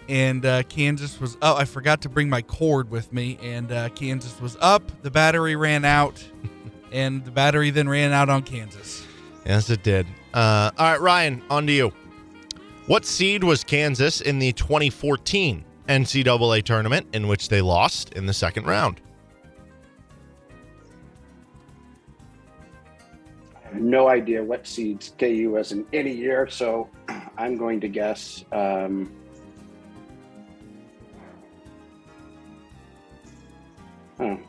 and uh, Kansas was. Oh, I forgot to bring my cord with me, and uh, Kansas was up. The battery ran out, and the battery then ran out on Kansas. Yes, it did. Uh, all right, Ryan, on to you. What seed was Kansas in the 2014 NCAA tournament in which they lost in the second round? No idea what seeds KU was in any year, so I'm going to guess. Um, oh,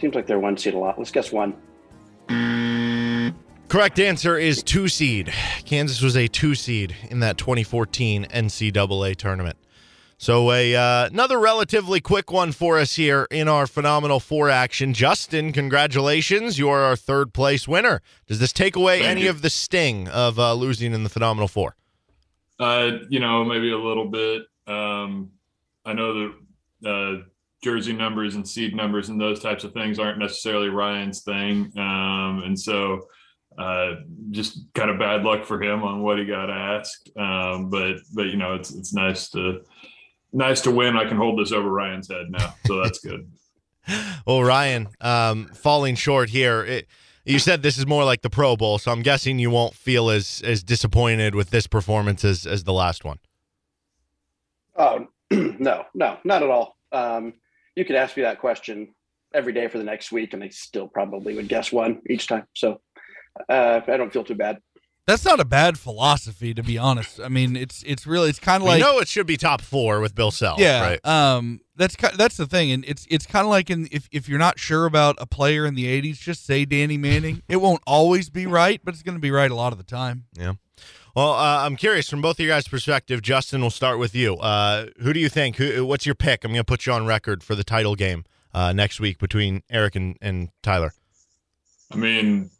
seems like they're one seed a lot. Let's guess one. Correct answer is two seed. Kansas was a two seed in that 2014 NCAA tournament. So a uh, another relatively quick one for us here in our phenomenal four action. Justin, congratulations! You are our third place winner. Does this take away Thank any you. of the sting of uh, losing in the phenomenal four? Uh, you know, maybe a little bit. Um, I know that uh, jersey numbers and seed numbers and those types of things aren't necessarily Ryan's thing, um, and so uh, just kind of bad luck for him on what he got asked. Um, but but you know, it's it's nice to nice to win. I can hold this over Ryan's head now, so that's good. Well, Ryan, um, falling short here. It, you said this is more like the Pro Bowl, so I'm guessing you won't feel as as disappointed with this performance as as the last one. Oh no, no, not at all. Um, you could ask me that question every day for the next week, and I still probably would guess one each time. So uh, I don't feel too bad. That's not a bad philosophy, to be honest. I mean, it's it's really it's kind of like you know, it should be top four with Bill Self. yeah. right. Um, that's that's the thing, and it's it's kind of like in if if you're not sure about a player in the '80s, just say Danny Manning. it won't always be right, but it's going to be right a lot of the time. Yeah. Well, uh, I'm curious from both of your guys' perspective. Justin, we'll start with you. Uh, who do you think? Who, what's your pick? I'm going to put you on record for the title game uh, next week between Eric and, and Tyler? I mean,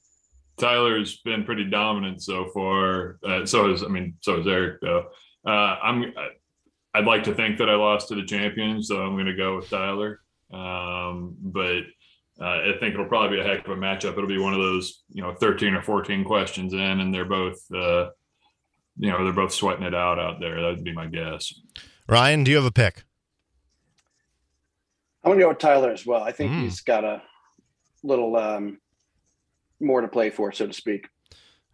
Tyler's been pretty dominant so far. Uh, so is I mean, so is Eric though. Uh, I'm I'd like to think that I lost to the champion, so I'm going to go with Tyler. Um, but uh, I think it'll probably be a heck of a matchup. It'll be one of those, you know, 13 or 14 questions in, and they're both, uh, you know, they're both sweating it out out there. That would be my guess. Ryan, do you have a pick? I'm going to go with Tyler as well. I think Mm. he's got a little um, more to play for, so to speak.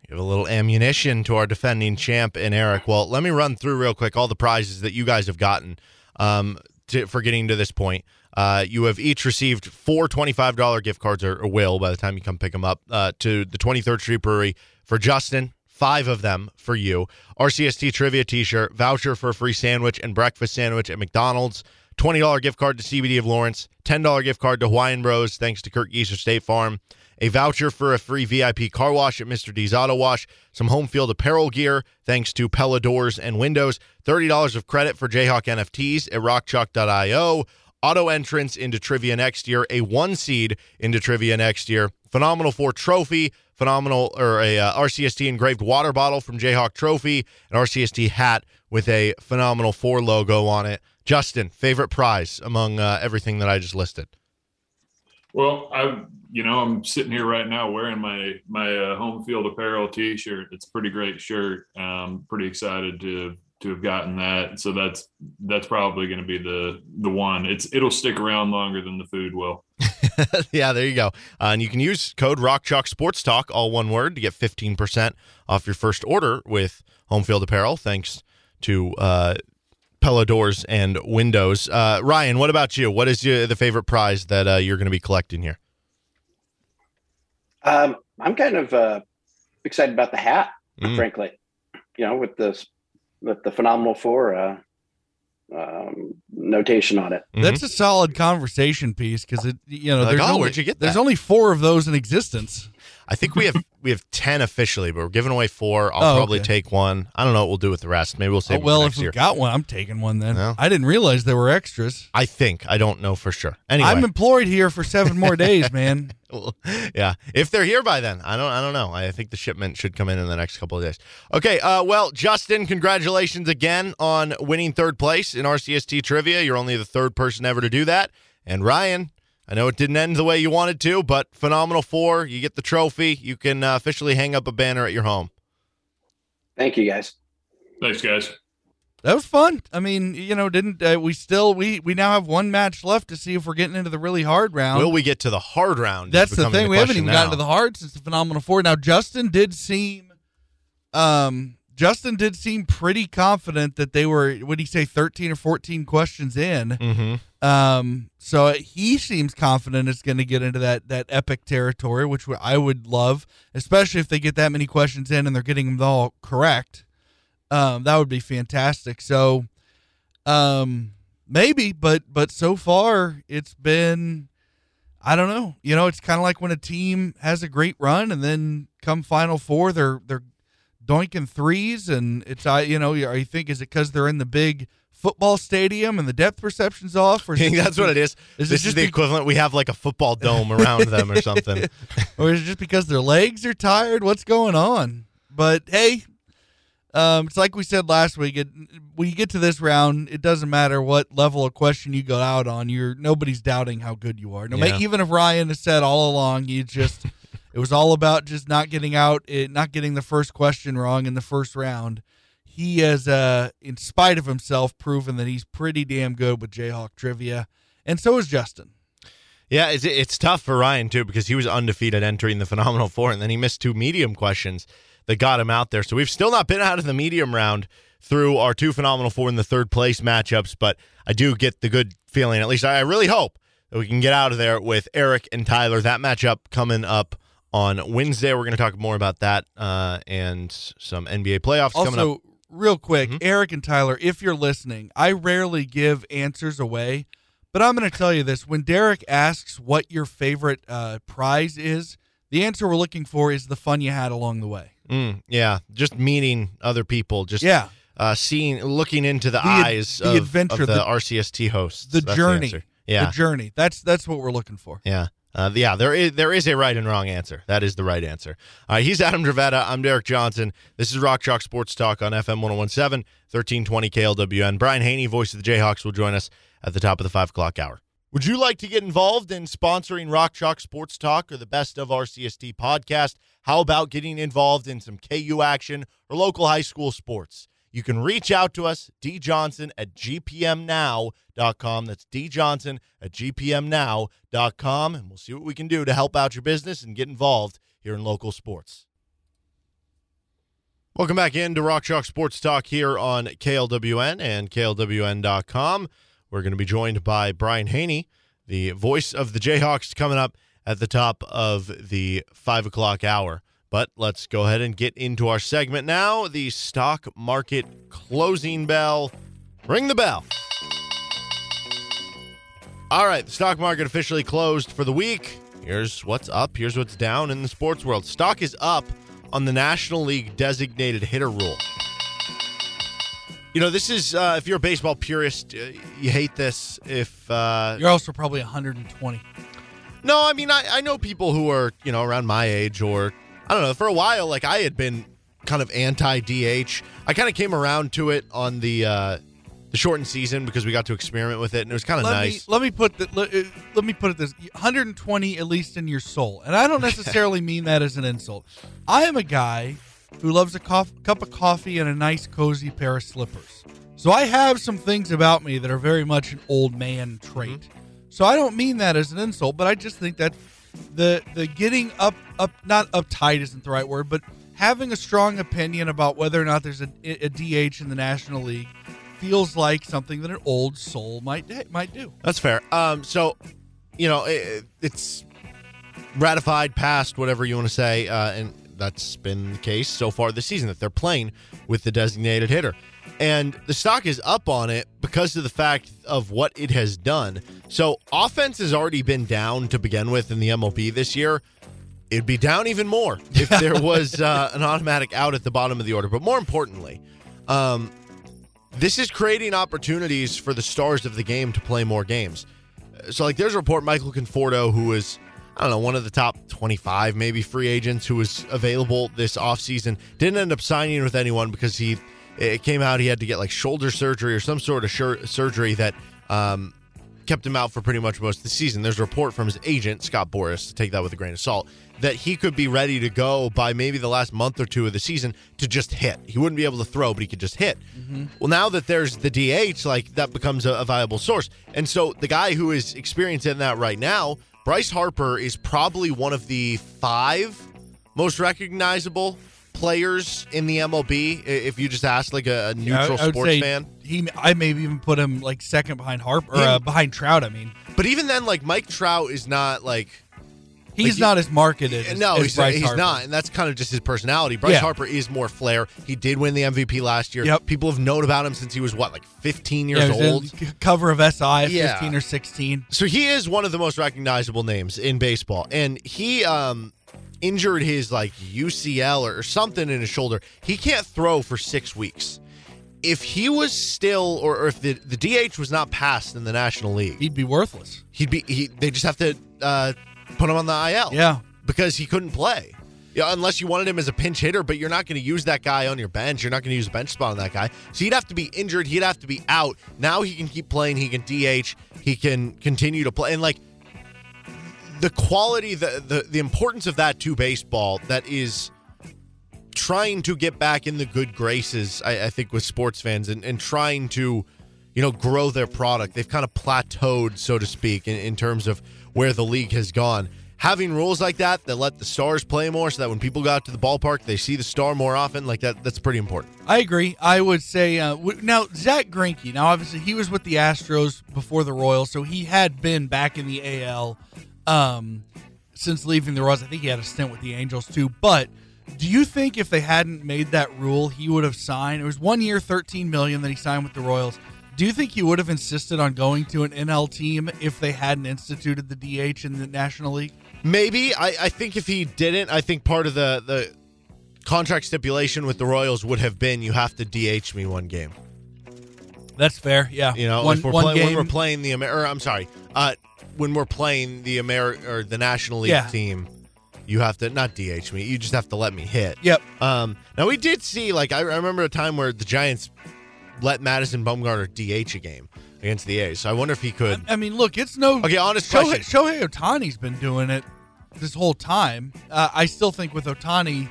Give a little ammunition to our defending champ and Eric. Well, let me run through real quick all the prizes that you guys have gotten um, to, for getting to this point. Uh, you have each received four $25 gift cards, or, or will by the time you come pick them up, uh, to the 23rd Street Brewery. For Justin, five of them for you. RCST Trivia t shirt, voucher for a free sandwich and breakfast sandwich at McDonald's. $20 gift card to CBD of Lawrence, $10 gift card to Hawaiian Bros, thanks to Kirk Geeser State Farm, a voucher for a free VIP car wash at Mr. D's Auto Wash, some home field apparel gear, thanks to Pella Doors and Windows, $30 of credit for Jayhawk NFTs at rockchalk.io, auto entrance into trivia next year, a one seed into trivia next year, phenomenal four trophy, phenomenal or a uh, RCST engraved water bottle from Jayhawk Trophy, an RCST hat with a phenomenal four logo on it. Justin, favorite prize among uh, everything that I just listed? Well, I, you know, I'm sitting here right now wearing my my uh, home field apparel T-shirt. It's a pretty great shirt. Um, pretty excited to to have gotten that. So that's that's probably going to be the the one. It's it'll stick around longer than the food will. yeah, there you go. Uh, and you can use code Rock Chalk Sports Talk, all one word, to get 15% off your first order with Home Field Apparel, thanks to uh, Pella Doors and Windows. Uh, Ryan, what about you? What is your, the favorite prize that uh, you're going to be collecting here? Um, I'm kind of uh, excited about the hat, Mm. frankly. You know, with this with the phenomenal four uh, um, notation on it. That's a solid conversation piece because it, you know, Like, there's oh, only, where'd you get There's only four of those in existence. I think we have we have 10 officially, but we're giving away four. I'll Oh, probably okay. take one. I don't know what we'll do with the rest. Maybe we'll Oh, save it well, if we year. got one, I'm taking one then. Well. I didn't realize there were extras. I think. I don't know for sure. Anyway. I'm employed here for seven more days, man. Yeah, if they're here by then, I don't. I don't know. I think the shipment should come in in the next couple of days. Okay. Uh, well, Justin, congratulations again on winning third place in RCST trivia. You're only the third person ever to do that. And Ryan, I know it didn't end the way you wanted to, but phenomenal four. You get the trophy. You can uh, officially hang up a banner at your home. Thank you, guys. Thanks, guys. That was fun. I mean, you know, didn't uh, we still we we now have one match left to see if we're getting into the really hard round. Will we get to the hard round? That's the becoming thing. we haven't question even gotten to the hard since the Phenomenal Four. Now, Justin did seem, um, Justin did seem pretty confident that they were. Would he say thirteen or fourteen questions in? Mhm. Um, so he seems confident it's going to get into that that epic territory, which I would love, especially if they get that many questions in and they're getting them all correct. Um, that would be fantastic. So, um, maybe, but but so far it's been, I don't know. You know, it's kind of like when a team has a great run and then come Final Four, they're they're doinking threes, and it's I you know, I think is it because they're in the big football stadium and the depth perception's off? Or that's what it is. Is this it is just the be- equivalent. We have like a football dome around them or something. or is it just because their legs are tired? What's going on? But hey, um, it's like we said last week. It, when you get to this round, it doesn't matter what level of question you go out on. You're nobody's doubting how good you are. No, Yeah. even if Ryan has said all along, you just it was all about just not getting out, it, not getting the first question wrong in the first round. He has, uh, in spite of himself, proven that he's pretty damn good with Jayhawk trivia, and so is Justin. Yeah, it's, it's tough for Ryan too because he was undefeated entering the Phenomenal Four, and then he missed two medium questions that got him out there. So we've still not been out of the medium round through our two Phenomenal Four in the third place matchups. But I do get the good feeling, at least I really hope that we can get out of there with Eric and Tyler. That matchup coming up on Wednesday. We're going to talk more about that uh, and some NBA playoffs coming up. Also, real quick, Mhm. Eric and Tyler, if you're listening, I rarely give answers away, but I'm going to tell you this: when Derek asks what your favorite uh, prize is, the answer we're looking for is the fun you had along the way. Mm, yeah, just meeting other people, just Yeah, uh, seeing, looking into the, The ad- eyes the of, adventure, of the, the- RCST hosts. the That's journey. Yeah. The journey. That's that's what we're looking for. Yeah. Uh, yeah, there is there is a right and wrong answer. That is the right answer. All right, he's Adam Dravetta. I'm Derek Johnson. This is Rock Chalk Sports Talk on FM 1017, 1320 KLWN. Brian Hanni, voice of the Jayhawks, will join us at the top of the 5 o'clock hour. Would you like to get involved in sponsoring Rock Chalk Sports Talk or the Best of RCST podcast? How about getting involved in some KU action or local high school sports? You can reach out to us, djohnson at gpmnow.com. That's djohnson at gpmnow.com. And we'll see what we can do to help out your business and get involved here in local sports. Welcome back into Rock Chalk Sports Talk here on KLWN and KLWN.com. We're going to be joined by Brian Hanni, the voice of the Jayhawks, coming up at the top of the five o'clock hour. But let's go ahead and get into our segment now the stock market closing bell. Ring the bell. All right, the stock market officially closed for the week. Here's what's up, here's what's down in the sports world. Stock is up on the National League designated hitter rule. You know, this is, uh, if you're a baseball purist, uh, you hate this. If uh, You're also probably 120. no, I mean, I, I know people who are, you know, around my age or, I don't know, for a while, like I had been kind of anti DH. I kind of came around to it on the uh, the shortened season because we got to experiment with it and it was kind of Let nice. me let me put the, let, uh, let me put it this 120 at least in your soul, and I don't necessarily mean that as an insult. I am a guy who loves a cof- cup of coffee and a nice cozy pair of slippers. So I have some things about me that are very much an old man trait. So I don't mean that as an insult, but I just think that the the getting up up not uptight isn't the right word, but having a strong opinion about whether or not there's a, a DH in the National League feels like something that an old soul might might do. That's fair. Um, so, you know, it, it's ratified, passed, whatever you want to say, uh, and that's been the case so far this season that they're playing with the designated hitter. And the stock is up on it because of the fact of what it has done. So, offense has already been down to begin with in the MLB this year. It'd be down even more if there was uh, an automatic out at the bottom of the order. But more importantly, um, this is creating opportunities for the stars of the game to play more games. So, like, there's a report Michael Conforto, who is, I don't know, one of the top 25 maybe free agents who was available this offseason, didn't end up signing with anyone because he, it came out he had to get like shoulder surgery or some sort of sur- surgery that um, kept him out for pretty much most of the season. There's a report from his agent, Scott Boras, to take that with a grain of salt, that he could be ready to go by maybe the last month or two of the season to just hit. He wouldn't be able to throw, but he could just hit. Well, now that there's the DH, like that becomes a, a viable source. And so the guy who is experiencing that right now, Bryce Harper, is probably one of the five most recognizable players in the MLB. If you just ask like a, neutral would sports fan. He, I maybe even put him like second behind Harper, or uh, behind Trout. I mean, But even then, like Mike Trout is not like he's he- not as marketed. As, no, as he's, Bryce he's Harper. not, and that's kind of just his personality. Bryce Yeah. Harper is more flair. He did win the MVP last year. Yep. People have known about him since he was what, like 15 years old. cover of SI Yeah. 15 or 16. So he is one of the most recognizable names in baseball, and he um, injured his like UCL or something in his shoulder. He can't throw for six weeks. If he was still, or, or if the, the DH was not passed in the National League, He'd be worthless. he'd be. He, they just have to uh, put him on the IL. Yeah. because he couldn't play. Yeah, unless you wanted him as a pinch hitter, but you're not going to use that guy on your bench. You're not going to use a bench spot on that guy. So he'd have to be injured. He'd have to be out. Now he can keep playing. He can DH. He can continue to play. And like the quality, the the, the importance of that to baseball that is trying to get back in the good graces, I, I think, with sports fans and, and trying to, you know, grow their product. They've kind of plateaued, so to speak, in, in terms of where the league has gone. Having rules like that that let the stars play more so that when people go out to the ballpark, they see the star more often, like that, that's pretty important. I agree. I would say uh, w- now Zack Greinke. Now, obviously, he was with the Astros before the Royals, so he had been back in the AL um, since leaving the Royals. I think he had a stint with the Angels too. But do you think if they hadn't made that rule, he would have signed? It was one year, thirteen million that he signed with the Royals. Do you think he would have insisted on going to an NL team if they hadn't instituted the DH in the National League? Maybe I, I think if he didn't, I think part of the the contract stipulation with the Royals would have been you have to DH me one game. That's fair. Yeah, You know, one, if we're one play- game. when we're playing the Amer- or I'm sorry, Uh, when we're playing the Ameri- or the National League Yeah. team, you have to not DH me. You just have to let me hit. Yep. Um, now we did see like I remember a time where the Giants let Madison Bumgarner DH a game against the A's. So I wonder if he could. I mean, look, it's no. Okay, honest Shohei, question. Shohei Ohtani's been doing it this whole time. Uh, I still think with Ohtani,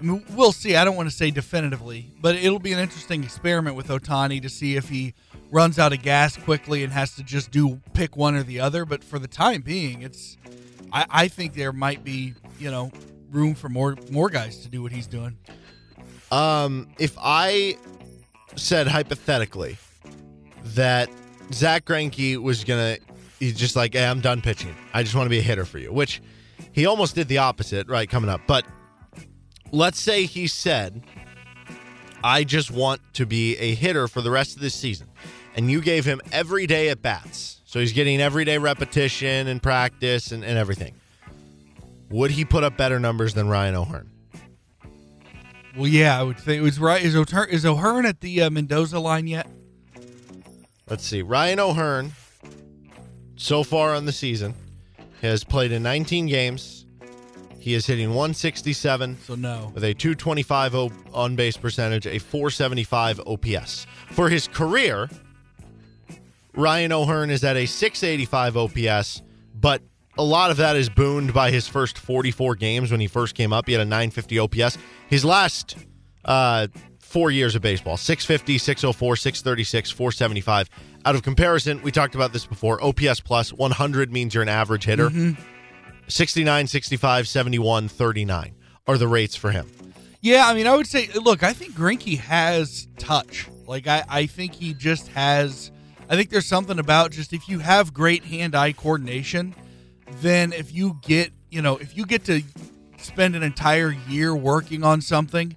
I mean, we'll see. I don't want to say definitively, but it'll be an interesting experiment with Ohtani to see if he runs out of gas quickly and has to just do pick one or the other. But for the time being, it's. I, I think there might be, you know, room for more more guys to do what he's doing. Um, if I said hypothetically that Zack Greinke was gonna, he's just like, hey, I'm done pitching. I just want to be a hitter for you, which he almost did the opposite, right? Coming up, but let's say he said, I just want to be a hitter for the rest of this season, and you gave him every day at bats, so he's getting everyday repetition and practice and, and everything. Would he put up better numbers than Ryan O'Hearn? Well, yeah, I would think it was right. Is O'Hearn, is O'Hearn at the uh, Mendoza line yet? Let's see. Ryan O'Hearn, so far on the season, has played in 19 games. He is hitting 167 So no. with a 225 o- on base percentage, a 475 OPS. For his career, Ryan O'Hearn is at a 685 OPS, but a lot of that is booned by his first 44 games when he first came up. He had a 950 OPS. His last uh, four years of baseball 650, 604, 636, 475. Out of comparison, we talked about this before. OPS plus 100 means you're an average hitter. 69, 65, 71, 39 are the rates for him. Yeah, I mean, I would say, look, I think Greinke has touch. Like, I, I think he just has. I think there's something about just if you have great hand-eye coordination, then if you get, you know, if you get to spend an entire year working on something,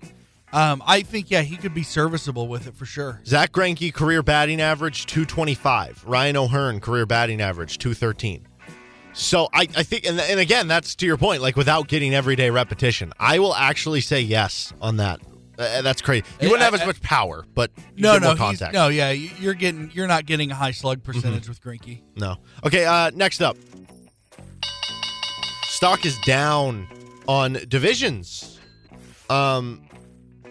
um, I think yeah, he could be serviceable with it for sure. Zack Greinke career batting average 225. Ryan O'Hearn career batting average 213. So I, I think, and, and again, that's to your point. Like without getting everyday repetition, I will actually say yes on that. Uh, that's crazy. You wouldn't have as much power, but No, no, more contact. no, yeah, you- you're getting, you're not getting a high slug Mm-hmm. percentage with Greinke. No. Okay, uh, next up. Stock is down on divisions. Um,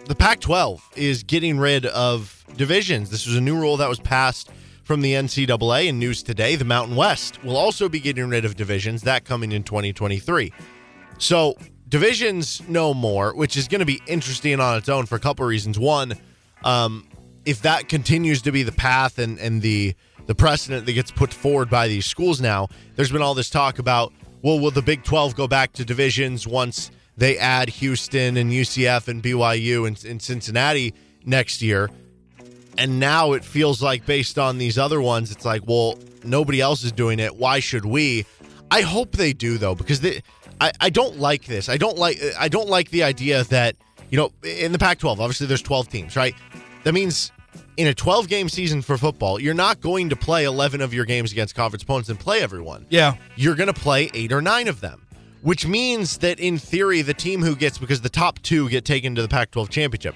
the Pac 12 is getting rid of divisions. This was a new rule that was passed from the NCAA in news today. The Mountain West will also be getting rid of divisions, that coming in 2023. So, divisions no more, which is going to be interesting on its own for a couple of reasons. One, um, if that continues to be the path and, and the the precedent that gets put forward by these schools now, there's been all this talk about, well, will the Big 12 go back to divisions once they add Houston and UCF and BYU and, and Cincinnati next year? And now it feels like, based on these other ones, it's like, well, nobody else is doing it. Why should we? I hope they do though, because they, I, I don't like this. I don't like I don't like the idea that you know in the Pac-12, obviously there's 12 teams, right? That means in a 12 game season for football, you're not going to play 11 of your games against conference opponents and play everyone Yeah, you're going to play eight or nine of them, which means that in theory, the team who gets because the top two get taken to the Pac-12 championship.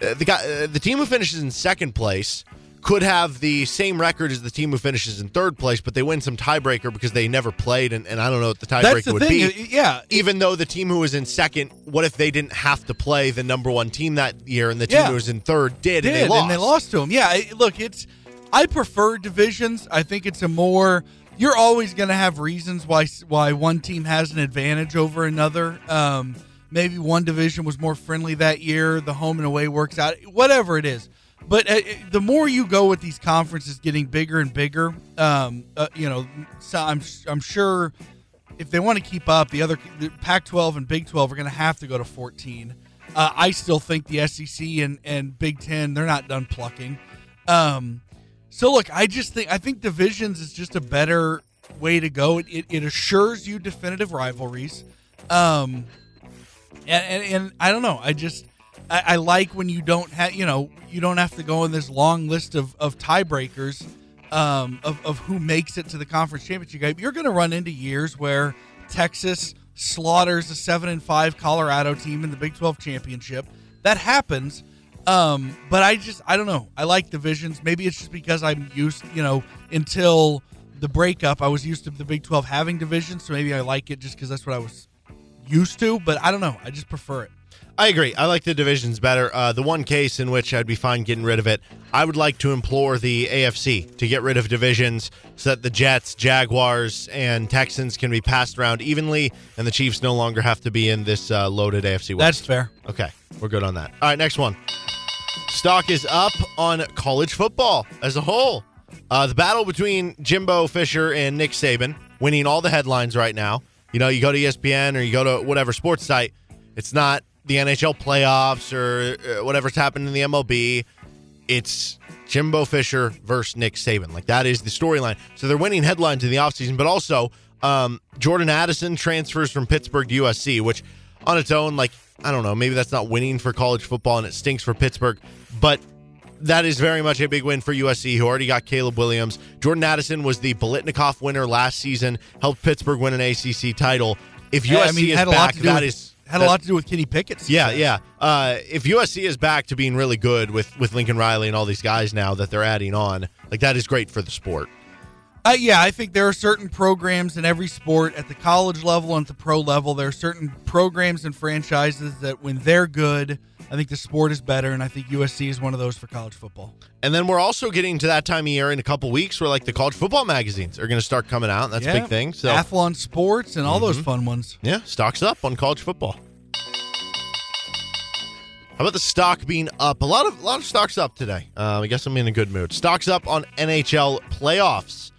Uh, the guy, uh, the team who finishes in second place could have the same record as the team who finishes in third place, but they win some tiebreaker because they never played, and, and I don't know what the that's tiebreaker the would thing. be. Yeah, Even though the team who was in second, what if they didn't have to play the number one team that year, and the team Yeah. who was in third did, did and they lost? to them. Yeah, look, it's I prefer divisions. I think it's a more you're always going to have reasons why why one team has an advantage over another. Um, maybe one division was more friendly that year. The home and away works out. Whatever it is. But uh, the more you go with these conferences getting bigger and bigger, um, uh, you know, so I'm I'm sure if they want to keep up, the other the Pac-12 and Big 12 are going to have to go to 14. Uh, I still think the SEC and, and Big Ten they're not done plucking. Um, so look, I just think I think divisions is just a better way to go. It, it, it assures you definitive rivalries. Um, and, and, and I don't know. I just I, I like when you don't have you know you don't have to go in this long list of of tiebreakers um, of of who makes it to the conference championship game. You're going to run into years where Texas slaughters a seven and five Colorado team in the Big Twelve championship. That happens. Um, but I just I don't know. I like divisions. Maybe it's just because I'm used, you know, until the breakup. I was used to the Big 12 having divisions, so maybe I like it just because that's what I was used to. But I don't know. I just prefer it. I agree. I like the divisions better. Uh, the one case in which I'd be fine getting rid of it, I would like to implore the AFC to get rid of divisions so that the Jets, Jaguars, and Texans can be passed around evenly, and the Chiefs no longer have to be in this uh, loaded AFC West. That's fair. Okay, we're good on that. All right, next one. Stock is up on college football as a whole. Uh, the battle between Jimbo Fisher and Nick Saban winning all the headlines right now. You know, you go to ESPN or you go to whatever sports site, it's not the NHL playoffs or uh, whatever's happened in the MLB. It's Jimbo Fisher versus Nick Saban. Like that is the storyline. So they're winning headlines in the offseason, but also um, Jordan Addison transfers from Pittsburgh to USC, which on its own, like, I don't know, maybe that's not winning for college football and it stinks for Pittsburgh, but that is very much a big win for USC, who already got Caleb Williams. Jordan Addison was the Biletnikoff winner last season, helped Pittsburgh win an ACC title. If USC Yeah, I mean, is back, that with- is Had a lot to do with Kenny Pickett's. yeah, yeah. Uh, if USC is back to being really good with with Lincoln Riley and all these guys now that they're adding on, like that is great for the sport. Uh, yeah, I think there are certain programs in every sport at the college level and at the pro level. There are certain programs and franchises that when they're good, I think the sport is better, and I think USC is one of those for college football. And then we're also getting to that time of year in a couple weeks where like the college football magazines are going to start coming out. That's a big thing. So Athlon Sports and all those fun ones. yeah, stocks up on college football. How about the stock being up? A lot of a lot of stocks up today. Uh, I guess I'm in a good mood. Stocks up on NHL playoffs.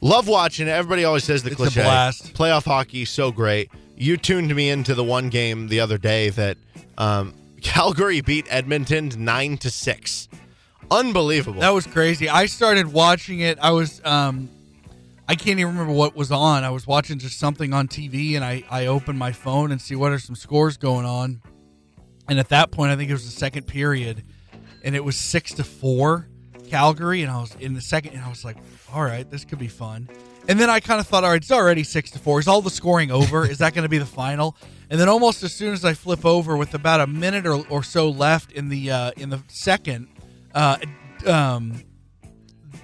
Love watching it. Everybody always says the It's a cliche. blast. Playoff hockey so great. You tuned me into the one game the other day that um, Calgary beat Edmonton nine to six. Unbelievable. That was crazy. I started watching it. I was um I can't even remember what was on. I was watching just something on TV and I I opened my phone and see what are some scores going on. And at that point I think it was the second period and it was 6 to 4 Calgary and I was in the second and I was like, "All right, this could be fun." And then I kind of thought, "All right, it's already 6 to 4. Is all the scoring over? Is that going to be the final?" And then almost as soon as I flip over with about a minute or, or so left in the uh, in the second uh, um,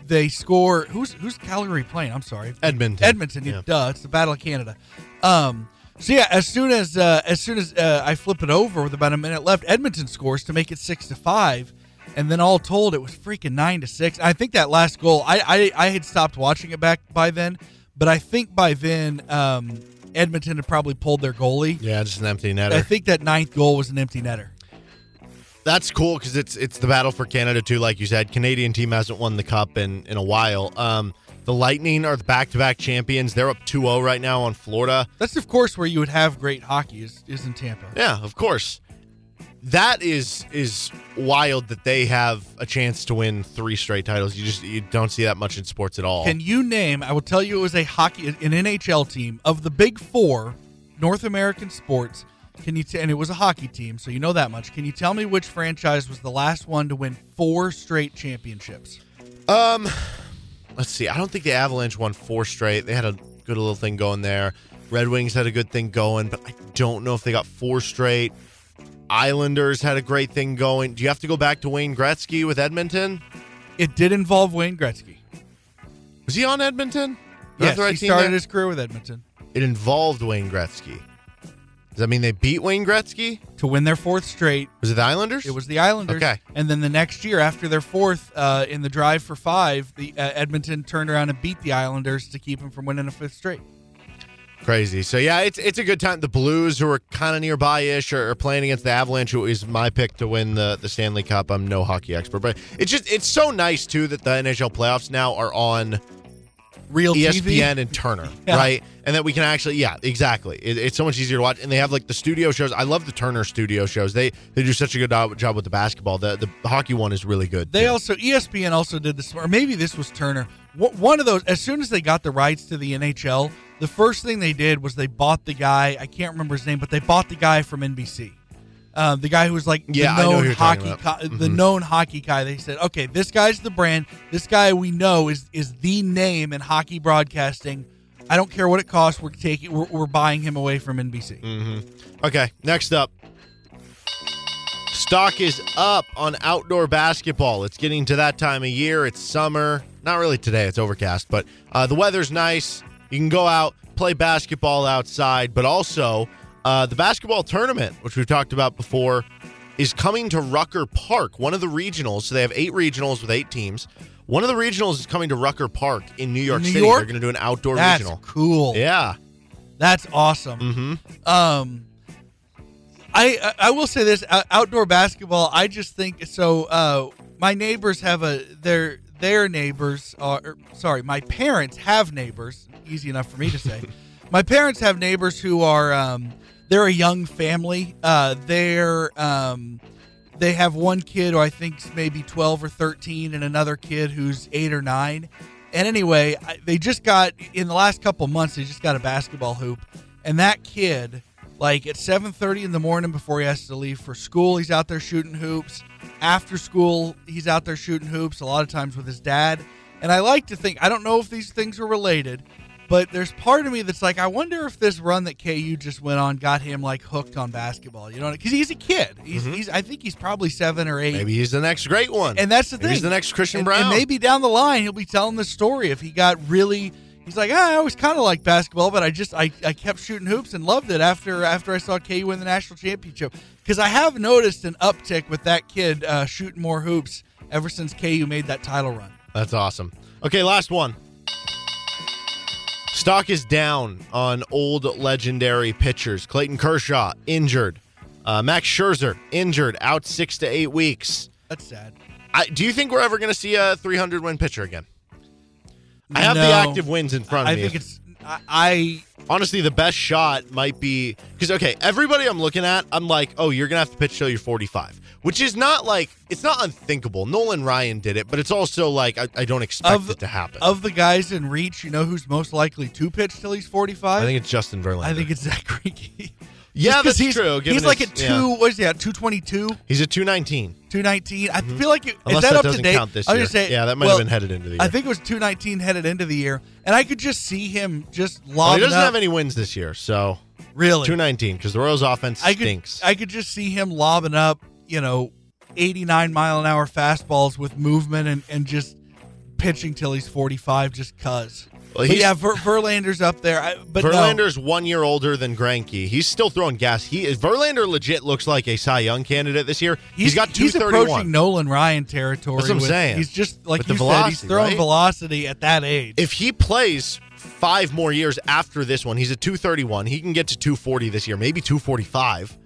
they score. Who's who's Calgary playing? I'm sorry, Edmonton. Edmonton. Yeah. Duh, it's the Battle of Canada. Um, so yeah, as soon as uh, as soon as uh, I flip it over with about a minute left, Edmonton scores to make it six to five, and then all told, it was freaking nine to six. I think that last goal, I I, I had stopped watching it back by then, but I think by then um, Edmonton had probably pulled their goalie. yeah, just an empty netter. I think that ninth goal was an empty netter. That's cool because it's it's the battle for Canada too. Like you said, Canadian team hasn't won the cup in in a while. Um, the Lightning are the back to back champions. They're up 2-0 right now on Florida. That's of course where you would have great hockey is, is in Tampa. Yeah, of course. That is is wild that they have a chance to win three straight titles. You just you don't see that much in sports at all. Can you name? I will tell you, it was a hockey, an NHL team of the big four North American sports. Can you? T- and it was a hockey team, so you know that much. Can you tell me which franchise was the last one to win four straight championships? Um, let's see. I don't think the Avalanche won four straight. They had a good little thing going there. Red Wings had a good thing going, but I don't know if they got four straight. Islanders had a great thing going. Do you have to go back to Wayne Gretzky with Edmonton? It did involve Wayne Gretzky. Was he on Edmonton? Yes, right he started there? his career with Edmonton It involved Wayne Gretzky. Does that mean they beat Wayne Gretzky? to win their fourth straight. Was it the Islanders? It was the Islanders. Okay. And then the next year, after their fourth uh, in the drive for five, the uh, Edmonton turned around and beat the Islanders to keep them from winning a fifth straight. Crazy. So yeah, it's it's a good time. The Blues, who are kind of nearby-ish, are, are playing against the Avalanche, who is my pick to win the the Stanley Cup. I'm no hockey expert, but it's just it's so nice too that the NHL playoffs now are on Real ESPN TV. and Turner, Yeah. right? And that we can actually, yeah, exactly. It, it's so much easier to watch, and they have like the studio shows. I love the Turner studio shows. They they do such a good job, with the basketball. The the hockey one is really good. They too. also ESPN also did this, or maybe this was Turner. One of those. As soon as they got the rights to the NHL, the first thing they did was they bought the guy. I can't remember his name, but they bought the guy from NBC. Um, the guy who was like Yeah, the known hockey, co- the Mhm. known hockey guy. They said, okay, this guy's the brand. This guy we know is is the name in hockey broadcasting. I don't care what it costs. We're taking, we're, we're buying him away from NBC. Mm-hmm. Okay, next up. Stock is up on outdoor basketball. It's getting to that time of year. It's summer. Not really today, it's overcast, but uh, the weather's nice. You can go out, play basketball outside, but also uh, the basketball tournament, which we've talked about before, is coming to Rucker Park, one of the regionals. So they have eight regionals with eight teams. One of the regionals is coming to Rucker Park in New York New City. York? They're going to do an outdoor That's regional. cool. Yeah. That's awesome. Mm-hmm. Um, I I- will say this: out- outdoor basketball. I just think so. Uh, my neighbors have a their their neighbors are er, sorry. My parents have neighbors. Easy enough for me to say. my parents have neighbors who are um, they're a young family. Uh, they're um, they have one kid who I think's maybe twelve or thirteen, and another kid who's eight or nine. And anyway, I, they just got in the last couple months. They just got a basketball hoop, and that kid, like at seven thirty in the morning before he has to leave for school, he's out there shooting hoops. After school, he's out there shooting hoops. A lot of times with his dad. And I like to think I don't know if these things are related, but there's part of me that's like, I wonder if this run that KU just went on got him like hooked on basketball. You know, because he's a kid. He's, mm-hmm. he's I think he's probably seven or eight. Maybe he's the next great one. And that's the Maybe thing. he's the next Christian and, Brown. And maybe down the line he'll be telling the story if he got really. He's like, ah, I always kind of liked basketball, but I just I, I kept shooting hoops and loved it after after I saw KU win the national championship. Because I have noticed an uptick with that kid uh, shooting more hoops ever since KU made that title run. That's awesome. Okay, last one. Stock is down on old legendary pitchers. Clayton Kershaw injured. Uh, Max Scherzer injured, out six to eight weeks. That's sad. I, do you think we're ever going to see a 300 win pitcher again? I have the active wins in front of I me. I think it's I, I honestly the best shot might be because okay, everybody I'm looking at, I'm like, oh, you're gonna have to pitch till you're 45, which is not like it's not unthinkable. Nolan Ryan did it, but it's also like I, I don't expect Of- it to happen. of the guys in reach, you know who's most likely to pitch till he's forty five. I think it's Justin Verlander. I think it's Zack Greinke. yeah, that's he's, true. given He's like his- at yeah. two. What is he at? Two twenty two. He's at 219. 219. I feel like you, Mm-hmm. Unless is that, that up doesn't to date? count this I was year. gonna say, Yeah, that might well, have been headed into the year. I think it was 219 headed into the year, and I could just see him just Well, lobbing he doesn't up. have any wins this year, so really. 219 because the Royals' offense I could, stinks. I could just see him lobbing up, you know, 89 mile an hour fastballs with movement and, and just pitching till he's 45 just cuz. Well, yeah, Ver, Verlander's up there. I, but no. Verlander's one year older than Greinke. He's still throwing gas. He is Verlander legit looks like a Cy Young candidate this year. He's, got he's 231. approaching Nolan Ryan territory. That's what I'm with- saying. He's just like With the you said, he's throwing right? velocity at that age. if he plays five more years after this one, he's at 231. He can get to 240 this year, maybe 245.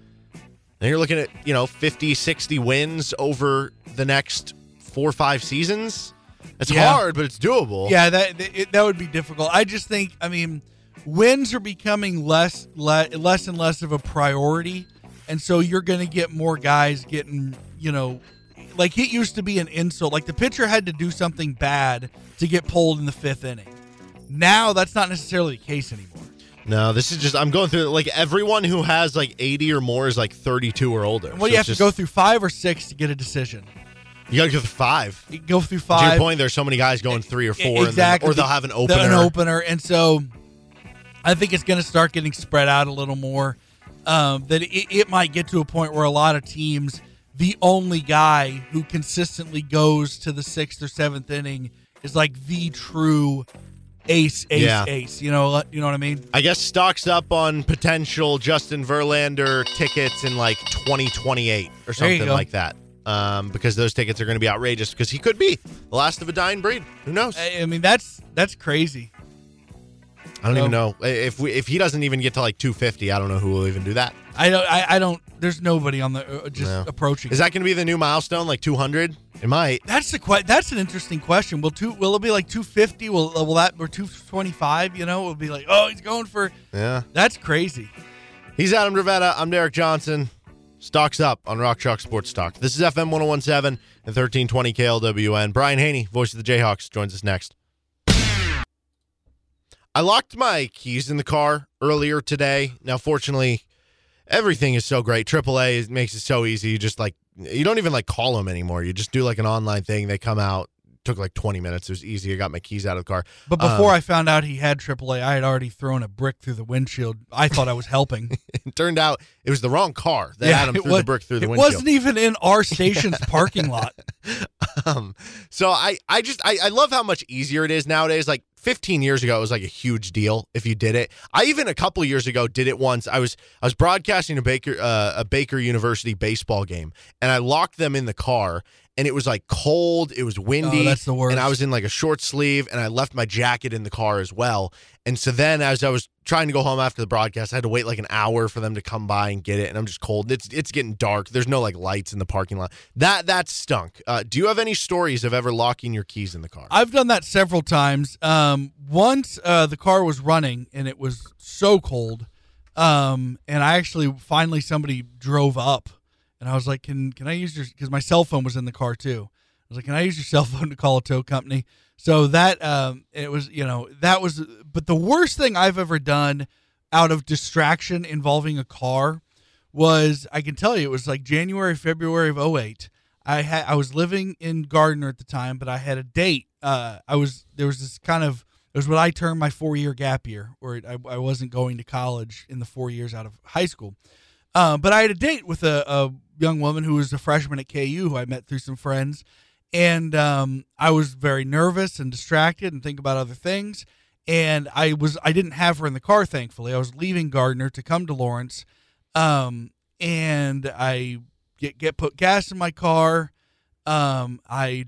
And you're looking at, you know, 50, 60 wins over the next four or five seasons. It's Yeah. hard, but it's doable. Yeah, that that- it, that would be difficult. I just think, I mean, wins are becoming less le, less and less of a priority, and so you're going to get more guys getting, you know, like it used to be an insult. Like the pitcher had to do something bad to get pulled in the fifth inning. Now that's not necessarily the case anymore. No, this is just, I'm going through, like, everyone who has, like, 80 or more is, like, 32 or older. Well, So you have it's to go through five or six to get a decision. You got to go through five. You go through To five. your point, there's so many guys going three or four, exactly, then, or they'll have an opener. An opener, and so I think it's going to start getting spread out a little more. Um, that it, it might get to a point where a lot of teams, the only guy who consistently goes to the sixth or seventh inning is like the true ace, ace, Yeah. ace. You know, you know what I mean? I guess stocks up on potential Justin Verlander tickets in like 2028 or something like that. Um, because those tickets are going to be outrageous because he could be the last of a dying breed. Who knows? I, I mean, that's that's crazy. I don't so- even know if we if he doesn't even get to like 250. I don't know who will even do that. I don't. I, I don't. There's nobody on the uh, just No. approaching. Is that going to be the new milestone, like 200? It might. That's the que- That's an interesting question. Will two? Will it be like 250? Will will that or 225? You know, it will be like, oh, he's going for. Yeah. That's crazy. He's Adam Dravetta. I'm Derek Johnson. Stocks up on Rock Chalk Sports Talk. This is FM 1017 and 1320 KLWN. Brian Hanni, voice of the Jayhawks, joins us next. I locked my keys in the car earlier today. Now, fortunately, everything is so great. AAA makes it so easy. You just like, you don't even like call them anymore. You just do like an online thing. They come out, took like 20 minutes. It was easy. I got my keys out of the car. But before Um, I found out he had AAA, I had already thrown a brick through the windshield. I thought I was helping. it turned out it was the wrong car that had him threw was, the brick through the it windshield. It wasn't even in our station's parking lot. um, so I, I just I, I love how much easier it is nowadays. Like 15 years ago, it was like a huge deal if you did it. I even a couple of years ago did it once. I was I was broadcasting a Baker uh, a Baker University baseball game, and I locked them in the car. And it was like cold, it was windy, Oh, that's the worst. and I was in like a short sleeve, and I left my jacket in the car as well. And so then, as I was trying to go home after the broadcast, I had to wait like an hour for them to come by and get it, and I'm just cold. It's it's getting dark. There's no like lights in the parking lot. That that stunk. Uh, do you have any stories of ever locking your keys in the car? I've done that several times. Um, once uh, the car was running and it was so cold, um, and I actually finally somebody drove up, and I was like, "Can can I use your?" Because my cell phone was in the car too. I was like, "Can I use your cell phone to call a tow company?" So that um, it was, you know, that was. But the worst thing I've ever done out of distraction involving a car was I can tell you it was like January, February of 08. I had I was living in Gardner at the time, but I had a date. Uh, I was there was this kind of it was what I termed my four year gap year, where I, I wasn't going to college in the four years out of high school. Uh, but I had a date with a, a young woman who was a freshman at KU who I met through some friends, and um, I was very nervous and distracted and think about other things. And I was I didn't have her in the car. Thankfully, I was leaving Gardner to come to Lawrence, um, and I get get put gas in my car. Um, I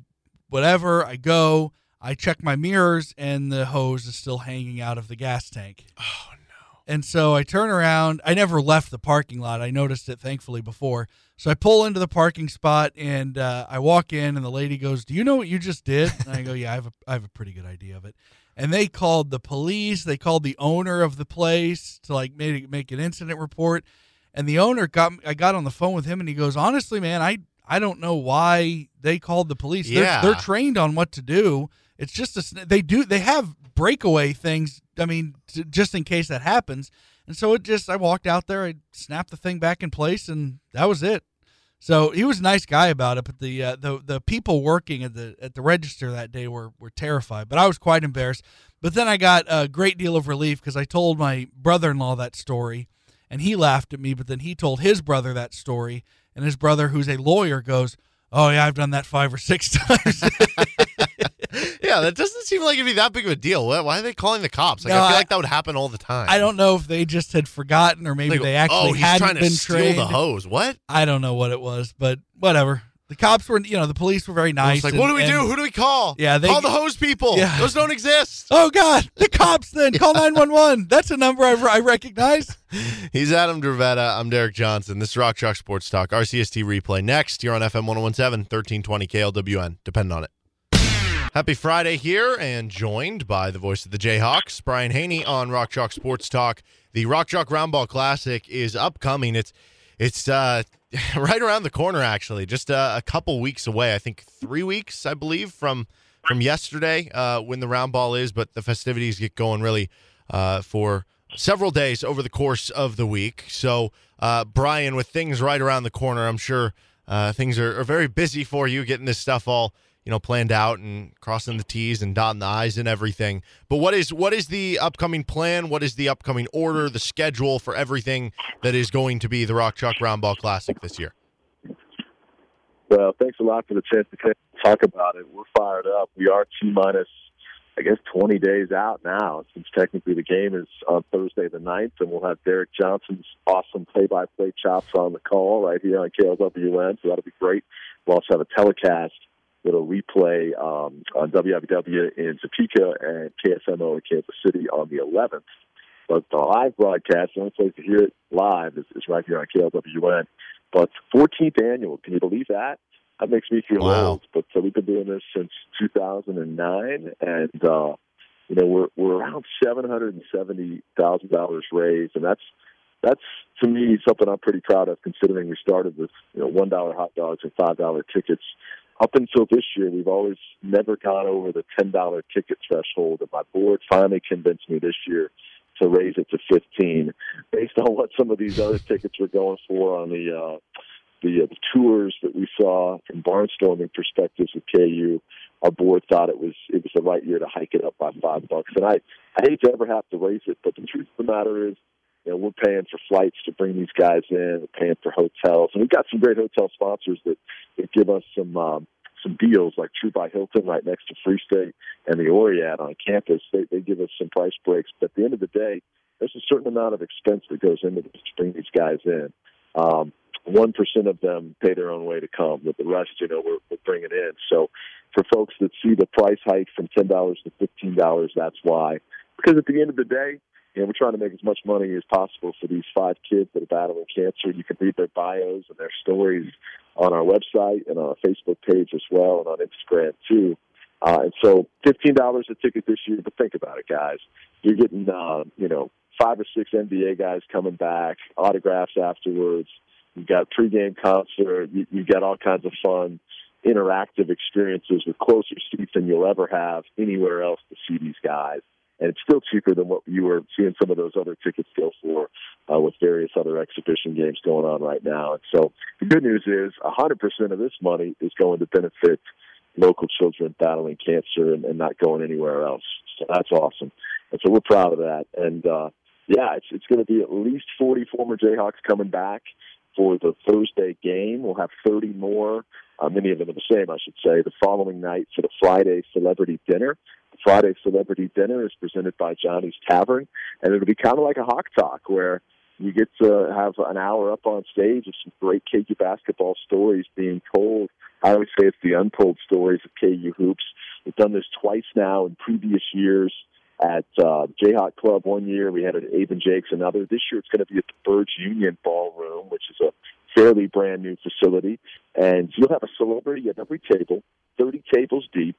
whatever I go, I check my mirrors, and the hose is still hanging out of the gas tank. Oh no! And so I turn around. I never left the parking lot. I noticed it thankfully before. So I pull into the parking spot and uh, I walk in, and the lady goes, "Do you know what you just did?" And I go, "Yeah, I have a I have a pretty good idea of it." And they called the police. They called the owner of the place to like make make an incident report. And the owner got I got on the phone with him, and he goes, "Honestly, man, I I don't know why they called the police. They're, Yeah. they're trained on what to do. It's just a they do they have breakaway things. I mean, t- just in case that happens. And so it just I walked out there, I snapped the thing back in place, and that was it. So he was a nice guy about it, but the uh, the the people working at the at the register that day were were terrified. But I was quite embarrassed. But then I got a great deal of relief because I told my brother in law that story, and he laughed at me. But then he told his brother that story, and his brother, who's a lawyer, goes, "Oh yeah, I've done that five or six times." Yeah, that doesn't seem like it'd be that big of a deal. Why, are they calling the cops? Like No, I feel I- like that would happen all the time. I don't know if they just had forgotten or maybe They they actually oh, hadn't trying to been steal trained. the hose. What? I don't know what it was, but whatever. The cops were, you know, the police were very nice. like, and- what do we and- do? Who do we call? Yeah, they- call the hose people. Yeah. Those don't exist. Oh God, the cops! Then call nine one one. That's a number I, I recognize. He's Adam Dravetta. I'm Derek Johnson. This is Rock Chalk Sports Talk. RCST replay next. You're on FM 1017, 1320 KLWN. Depend on it. Happy Friday here, and joined by the voice of the Jayhawks, Brian Hanni on Rock Chalk Sports Talk. The Rock Chalk Roundball Classic is upcoming. It's it's uh, right around the corner, actually, just uh, a couple weeks away. I think three weeks, I believe, from from yesterday uh, when the round ball is. But the festivities get going really uh, for several days over the course of the week. So, uh, Brian, with things right around the corner, I'm sure uh, things are, are very busy for you getting this stuff all you know planned out and crossing the T's and dotting the I's and everything. But what is what is the upcoming plan? What is the upcoming order, the schedule for everything that is going to be the Rock Chalk Roundball Classic this year? Well, thanks a lot for the chance to talk about it. We're fired up. We are two minus, I guess, 20 days out now, since technically the game is on Thursday the 9th, and we'll have Derek Johnson's awesome play-by-play chops on the call right here on KLWN, so that'll be great. We'll also have a telecast that'll replay um, on WWW in Topeka and KSMO in Kansas City on the 11th. But the live broadcast, the only place to hear it live is, is right here on KLWN. But 14th annual, can you believe that? That makes me feel Wow. old. But uh, we've been doing this since 2009, and uh, you know we're we're around seven hundred and seventy thousand dollars raised, and that's that's to me something I'm pretty proud of, considering we started with you know one dollar hot dogs and five dollar tickets. Up until this year, we've always never gone over the ten dollar ticket threshold, and my board finally convinced me this year to raise it to 15 based on what some of these other tickets were going for on the uh, the, uh, the tours that we saw from barnstorming perspectives with KU. our board thought it was it was the right year to hike it up by five bucks. And I I hate to ever have to raise it, but the truth of the matter is, you know, we're paying for flights to bring these guys in, we're paying for hotels, and we've got some great hotel sponsors that, that give us some um, some deals like Tru by Hilton right next to Free State and the Oread on campus. They they give us some price breaks, but at the end of the day, there's a certain amount of expense that goes into this to bring these guys in. Um, one percent of them pay their own way to come, but the rest, you know, we're, we're bringing in. So, for folks that see the price hike from ten dollars to fifteen dollars, that's why. Because at the end of the day, you we're trying to make as much money as possible for these five kids that are battling cancer. You can read their bios and their stories on our website and on our Facebook page as well, and on Instagram too. Uh, and so, fifteen dollars a ticket this year. But think about it, guys. You're getting, uh, you know, five or six NBA guys coming back, autographs afterwards. you've got pregame concert. You, you got all kinds of fun, interactive experiences with closer seats than you'll ever have anywhere else to see these guys. And it's still cheaper than what you were seeing some of those other tickets go for uh, with various other exhibition games going on right now. And so the good news is 100% of this money is going to benefit local children battling cancer and, and not going anywhere else. So that's awesome. And so we're proud of that. And uh, yeah, it's it's going to be at least 40 former Jayhawks coming back for the Thursday game. We'll have 30 more, uh, many of them are the same, I should say, the following night for the Friday celebrity dinner. Friday celebrity dinner is presented by Johnny's Tavern, and it'll be kind of like a Hawk Talk where you get to have an hour up on stage of some great KU basketball stories being told. I always say it's the untold stories of KU hoops. We've done this twice now in previous years at uh, Jayhawk Club one year. We had it Abe and Jake's another. This year it's going to be at the Burge Union Ballroom, which is a fairly brand new facility. And you'll have a celebrity at every table, 30 tables deep,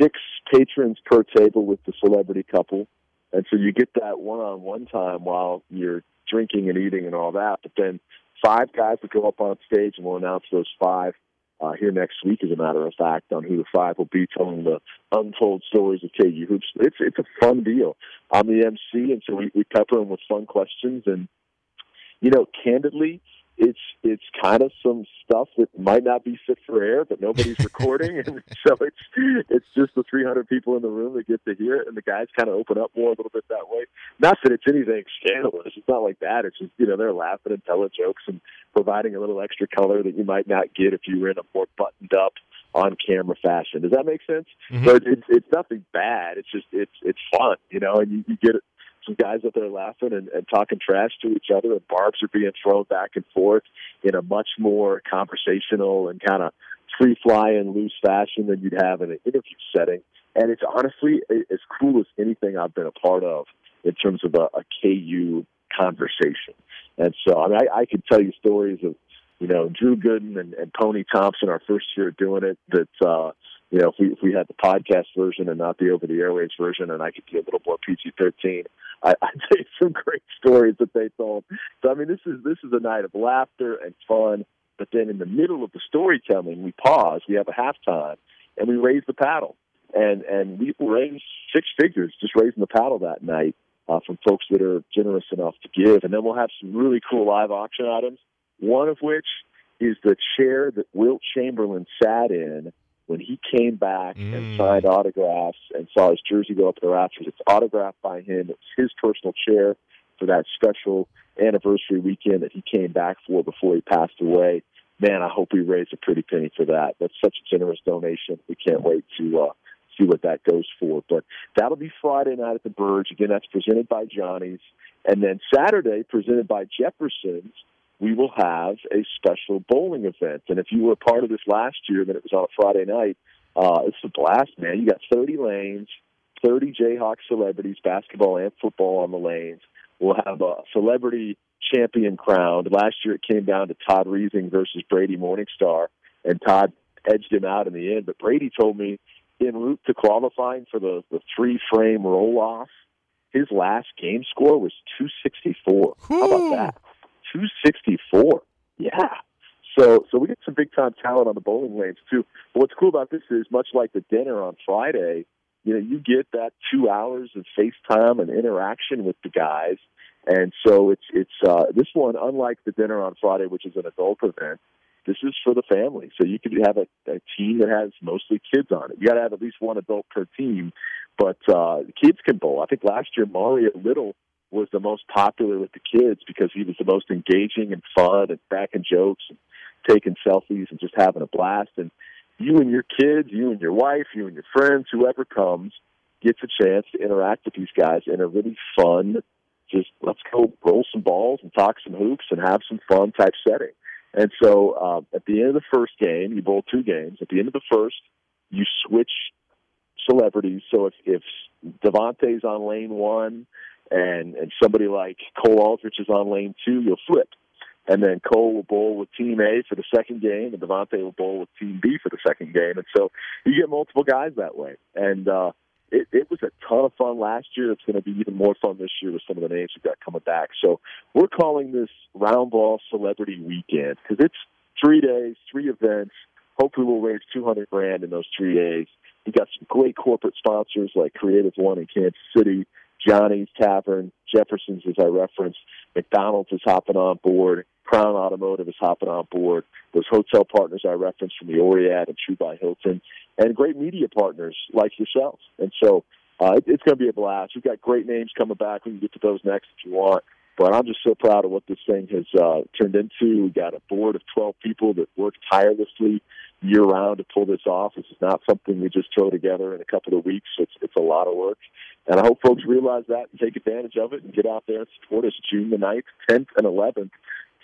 six patrons per table with the celebrity couple. And so you get that one on one time while you're drinking and eating and all that. But then five guys will go up on stage and we'll announce those five uh, here next week, as a matter of fact, on who the five will be, telling the untold stories of KU hoops. It's it's a fun deal. I'm the MC, and so we, we pepper them with fun questions. And you know, candidly, it's it's kind of some stuff that might not be fit for air, but nobody's recording, and so it's it's just the 300 people in the room that get to hear it, and the guys kind of open up more a little bit that way. Not that it's anything scandalous; it's not like that. It's just you know they're laughing and telling jokes and providing a little extra color that you might not get if you were in a more buttoned up on camera fashion. Does that make sense? Mm-hmm. So it's it's nothing bad. It's just it's it's fun, you know, and you, you get some guys up there laughing and, and talking trash to each other, and barbs are being thrown back and forth in a much more conversational and kind of free flying, loose fashion than you'd have in an interview setting. And it's honestly as cool as anything I've been a part of in terms of a, a KU conversation. And so, I mean, I, I could tell you stories of, you know, Drew Gooden and, and Pony Thompson, our first year doing it, that, uh, you know, if we, if we had the podcast version and not the over the airwaves version, and I could be a little more PG 13, I, I'd say some great stories that they told. So, I mean, this is, this is a night of laughter and fun. But then in the middle of the storytelling, we pause, we have a halftime, and we raise the paddle. And, and we raised six figures just raising the paddle that night uh, from folks that are generous enough to give. And then we'll have some really cool live auction items, one of which is the chair that Wilt Chamberlain sat in when he came back mm. and signed autographs and saw his jersey go up in the rafters. It's autographed by him. It's his personal chair for that special anniversary weekend that he came back for before he passed away. Man, I hope we raise a pretty penny for that. That's such a generous donation. We can't wait to uh, see what that goes for. But that'll be Friday night at the Burge. Again, that's presented by Johnny's. And then Saturday, presented by Jefferson's, we will have a special bowling event. And if you were a part of this last year, then it was on a Friday night. Uh, it's a blast, man. You got 30 lanes, 30 Jayhawk celebrities, basketball and football on the lanes. We'll have a celebrity champion crowned. Last year it came down to Todd Reesing versus Brady Morningstar, and Todd edged him out in the end. But Brady told me en route to qualifying for the, the three frame roll off, his last game score was 264. How about that? 264. Yeah. So, so we get some big time talent on the bowling lanes too. But what's cool about this is, much like the dinner on Friday, you know, you get that two hours of FaceTime and interaction with the guys. And so it's it's uh, this one, unlike the dinner on Friday, which is an adult event, this is for the family. So you could have a, a team that has mostly kids on it. You got to have at least one adult per team, but uh, kids can bowl. I think last year Mario Little was the most popular with the kids because he was the most engaging and fun and cracking jokes and taking selfies and just having a blast. And you and your kids, you and your wife, you and your friends, whoever comes, gets a chance to interact with these guys in a really fun, just let's go roll some balls and talk some hoops and have some fun type setting. And so uh, at the end of the first game, you bowl two games. At the end of the first, you switch celebrities. So if, if Devonte's on lane one and, and somebody like Cole Aldrich is on lane two, you'll flip. And then Cole will bowl with Team A for the second game, and Devonte will bowl with Team B for the second game. And so you get multiple guys that way. And uh, it, it was a ton of fun last year. It's going to be even more fun this year with some of the names we've got coming back. So we're calling this Round Ball Celebrity Weekend because it's three days, three events. Hopefully, we'll raise 200 grand in those three days. We got some great corporate sponsors like Creative One in Kansas City, Johnny's Tavern, Jefferson's, as I referenced, McDonald's is hopping on board, Crown Automotive is hopping on board. Those hotel partners I referenced from the Oread and Tru by Hilton, and great media partners like yourselves. And so uh, it, it's going to be a blast. We've got great names coming back. We can get to those next if you want. But I'm just so proud of what this thing has uh, turned into. We got a board of 12 people that work tirelessly year round to pull this off. This is not something we just throw together in a couple of weeks. It's it's a lot of work, and I hope folks realize that and take advantage of it and get out there and support us June the 9th, 10th, and 11th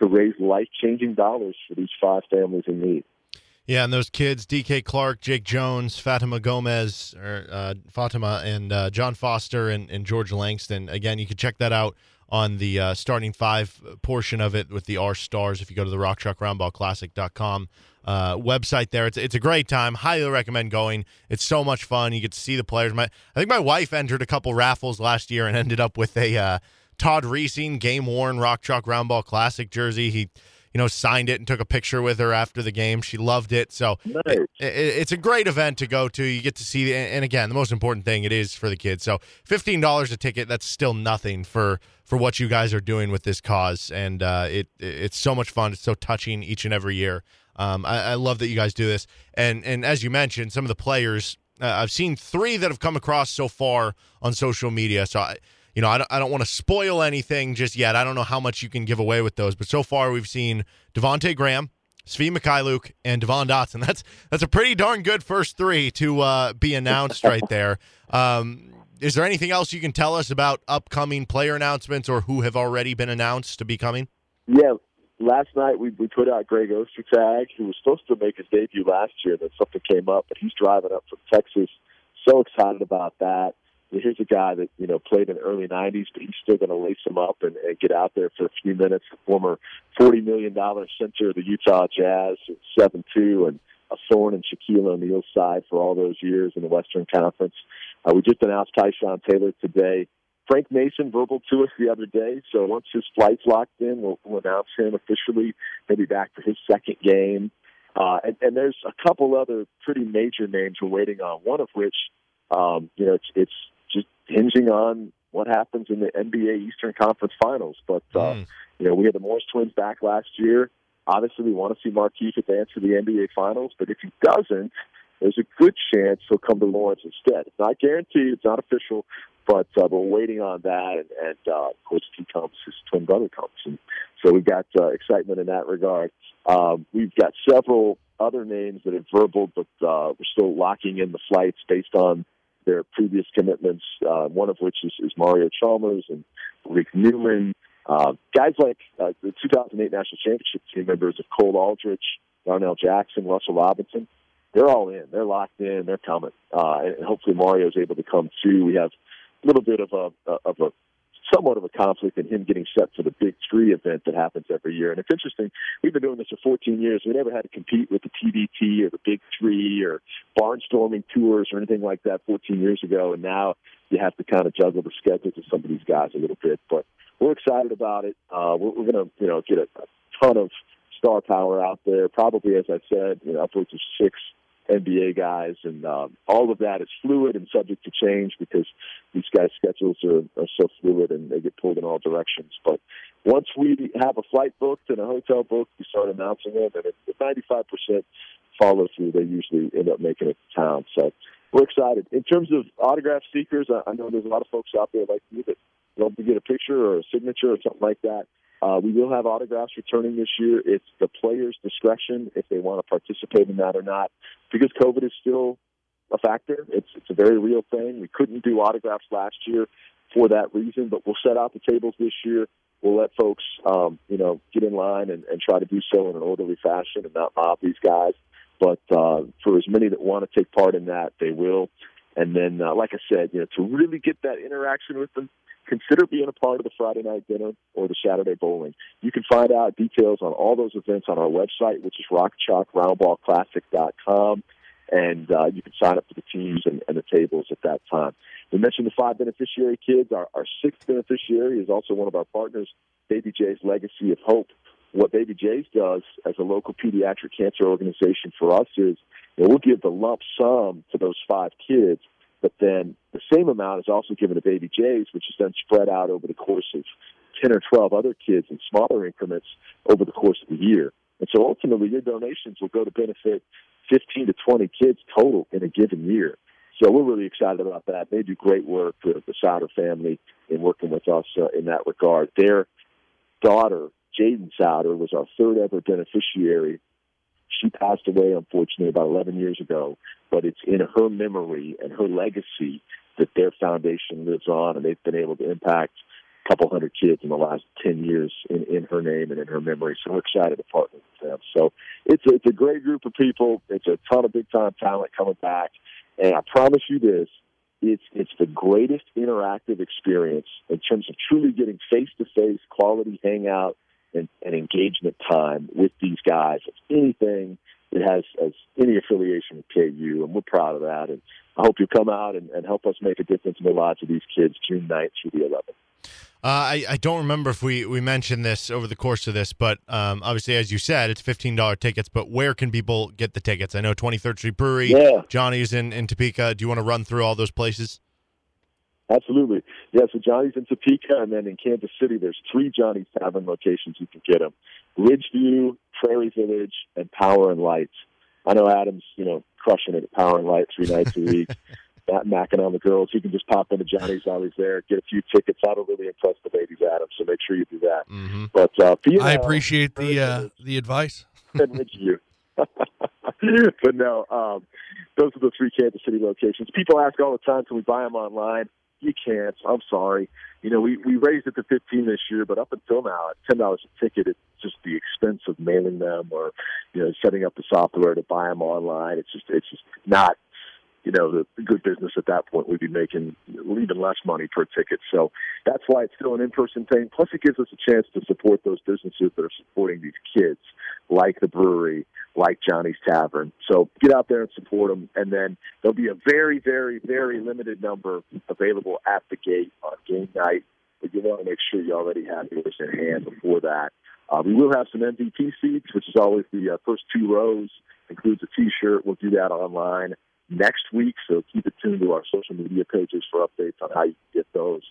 to raise life changing dollars for these five families in need. Yeah, and those kids, DK Clark, Jake Jones, Fatima Gomez, or uh, Fatima, and uh, John Foster and, and, George Langston. Again, you can check that out on the uh, starting five portion of it with the R stars if you go to the RockChalkRoundBallClassic.com uh, website there. It's, it's a great time. Highly recommend going. It's so much fun. You get to see the players. My, I think my wife entered a couple raffles last year and ended up with a uh, Todd Reesing game worn Rock Chalk Roundball Classic jersey. He, you know, signed it and took a picture with her after the game. She loved it. So nice. it, it, it's a great event to go to. You get to see, and again, the most important thing it is for the kids. So fifteen dollars a ticket. That's still nothing for for what you guys are doing with this cause, and uh, it it's so much fun. It's so touching each and every year. Um, I, I, love that you guys do this, and and as you mentioned, some of the players. Uh, I've seen three that have come across so far on social media. So I, you know, I don't, I don't want to spoil anything just yet. I don't know how much you can give away with those, but so far we've seen Devonte Graham, Svi Mykhailiuk, and Devon Dotson. That's that's a pretty darn good first three to uh, be announced right there. Um, is there anything else you can tell us about upcoming player announcements or who have already been announced to be coming? Yeah, last night we, we put out Greg Ostertag, who was supposed to make his debut last year, then something came up, but he's driving up from Texas. So excited about that here's a guy that you know played in the early '90s, but he's still going to lace him up and, and get out there for a few minutes. The former forty million dollar center of the Utah Jazz, seven two, and a thorn in Shaquille O'Neal's side for all those years in the Western Conference. Uh, we just announced Tyshawn Taylor today. Frank Mason verbal to us the other day, so once his flight's locked in, we'll, we'll announce him officially. Maybe back for his second game. Uh, and, and there's a couple other pretty major names we're waiting on. One of which, um, you know, it's, it's just hinging on what happens in the NBA Eastern Conference Finals. But uh, mm. you know, we had the Morris twins back last year. Obviously, we want to see Markieff advance to the NBA Finals. But if he doesn't, there's a good chance he'll come to Lawrence instead. It's not guaranteed. It's not official. But uh, we're waiting on that, and, and uh, of course, he comes, his twin brother comes, and so we've got uh, excitement in that regard. Um, we've got several other names that have verbal, but uh, we're still locking in the flights based on their previous commitments, uh, one of which is, is Mario Chalmers and Rick Newman. Uh, guys like uh, the 2008 National Championship team members of Cole Aldrich, Darnell Jackson, Russell Robinson, they're all in. They're locked in. They're coming. Uh, and hopefully Mario is able to come too. We have a little bit of a, of a somewhat of a conflict in him getting set for the Big Three event that happens every year. And it's interesting. We've been doing this for 14 years. We never had to compete with the TBT or the Big Three or barnstorming tours or anything like that 14 years ago. And now you have to kind of juggle the schedules of some of these guys a little bit. But we're excited about it. Uh, we're, we're going to, you know, get a, a ton of star power out there. Probably, as I said, you know, upwards of six NBA guys, and um, all of that is fluid and subject to change because these guys' schedules are, are so fluid and they get pulled in all directions. But once we have a flight booked and a hotel booked, we start announcing them, and if 95% follow through, they usually end up making it to town. So we're excited. In terms of autograph seekers, I, I know there's a lot of folks out there like you that love to get a picture or a signature or something like that. Uh, we will have autographs returning this year. It's the player's discretion if they want to participate in that or not, because COVID is still a factor. It's it's a very real thing. We couldn't do autographs last year for that reason, but we'll set out the tables this year. We'll let folks, um, you know, get in line and, and try to do so in an orderly fashion and not mob these guys. But uh, for as many that want to take part in that, they will. And then, uh, like I said, you know, to really get that interaction with them, consider being a part of the Friday night dinner or the Saturday bowling. You can find out details on all those events on our website, which is rockchalkroundballclassic.com, and uh, you can sign up for the teams and, and the tables at that time. We mentioned the five beneficiary kids. Our, our sixth beneficiary is also one of our partners, Baby J's Legacy of Hope. What Baby J's does as a local pediatric cancer organization for us is you know, we'll give the lump sum to those five kids but then the same amount is also given to Baby J's, which is then spread out over the course of 10 or 12 other kids in smaller increments over the course of the year. And so ultimately, your donations will go to benefit 15 to 20 kids total in a given year. So we're really excited about that. They do great work, the, the Souder family, in working with us uh, in that regard. Their daughter, Jaden Souder, was our third ever beneficiary she passed away, unfortunately, about 11 years ago, but it's in her memory and her legacy that their foundation lives on, and they've been able to impact a couple hundred kids in the last 10 years in, in her name and in her memory. So we're excited to partner with them. So it's a, it's a great group of people. It's a ton of big time talent coming back. And I promise you this, it's it's the greatest interactive experience in terms of truly getting face to face quality hangout and, and engagement time with these guys. If anything that has, has any affiliation with KU, and we're proud of that. And I hope you come out and, and help us make a difference in the lives of these kids June 9th through the 11th. Uh, I, I don't remember if we, we mentioned this over the course of this, but um, obviously, as you said, it's $15 tickets. But where can people get the tickets? I know 23rd Street Brewery, yeah. Johnny's in, in Topeka. Do you want to run through all those places? Absolutely. Yeah, so Johnny's in Topeka, and then in Kansas City, there's three Johnny's Tavern locations you can get them. Ridgeview, Prairie Village, and Power and Light. I know Adam's, you know, crushing it at Power and Light three nights a week. Not macking on the girls. You can just pop into Johnny's while he's there, get a few tickets. That'll really impress the ladies, Adam. So make sure you do that. Mm-hmm. But uh, I appreciate the uh, the advice. and Ridgeview. but no, um, those are the three Kansas City locations. People ask all the time, can we buy them online? You can't. I'm sorry. You know, we we raised it to 15 this year, but up until now, at ten dollars a ticket, it's just the expense of mailing them or you know setting up the software to buy them online. It's just it's just not you know the, good business at that point. We'd be making even less money per ticket. So that's why it's still an in-person thing. Plus, it gives us a chance to support those businesses that are supporting these kids, like the brewery, like Johnny's Tavern. So get out there and support them. And then there'll be a very, very, very limited number available at the gate on game night. But you want to make sure you already have yours in hand before that. Uh, we will have some MVP seats, which is always the uh, first two rows. Includes a T-shirt. We'll do that online next week, so keep it tuned to our social media pages for updates on how you can get those.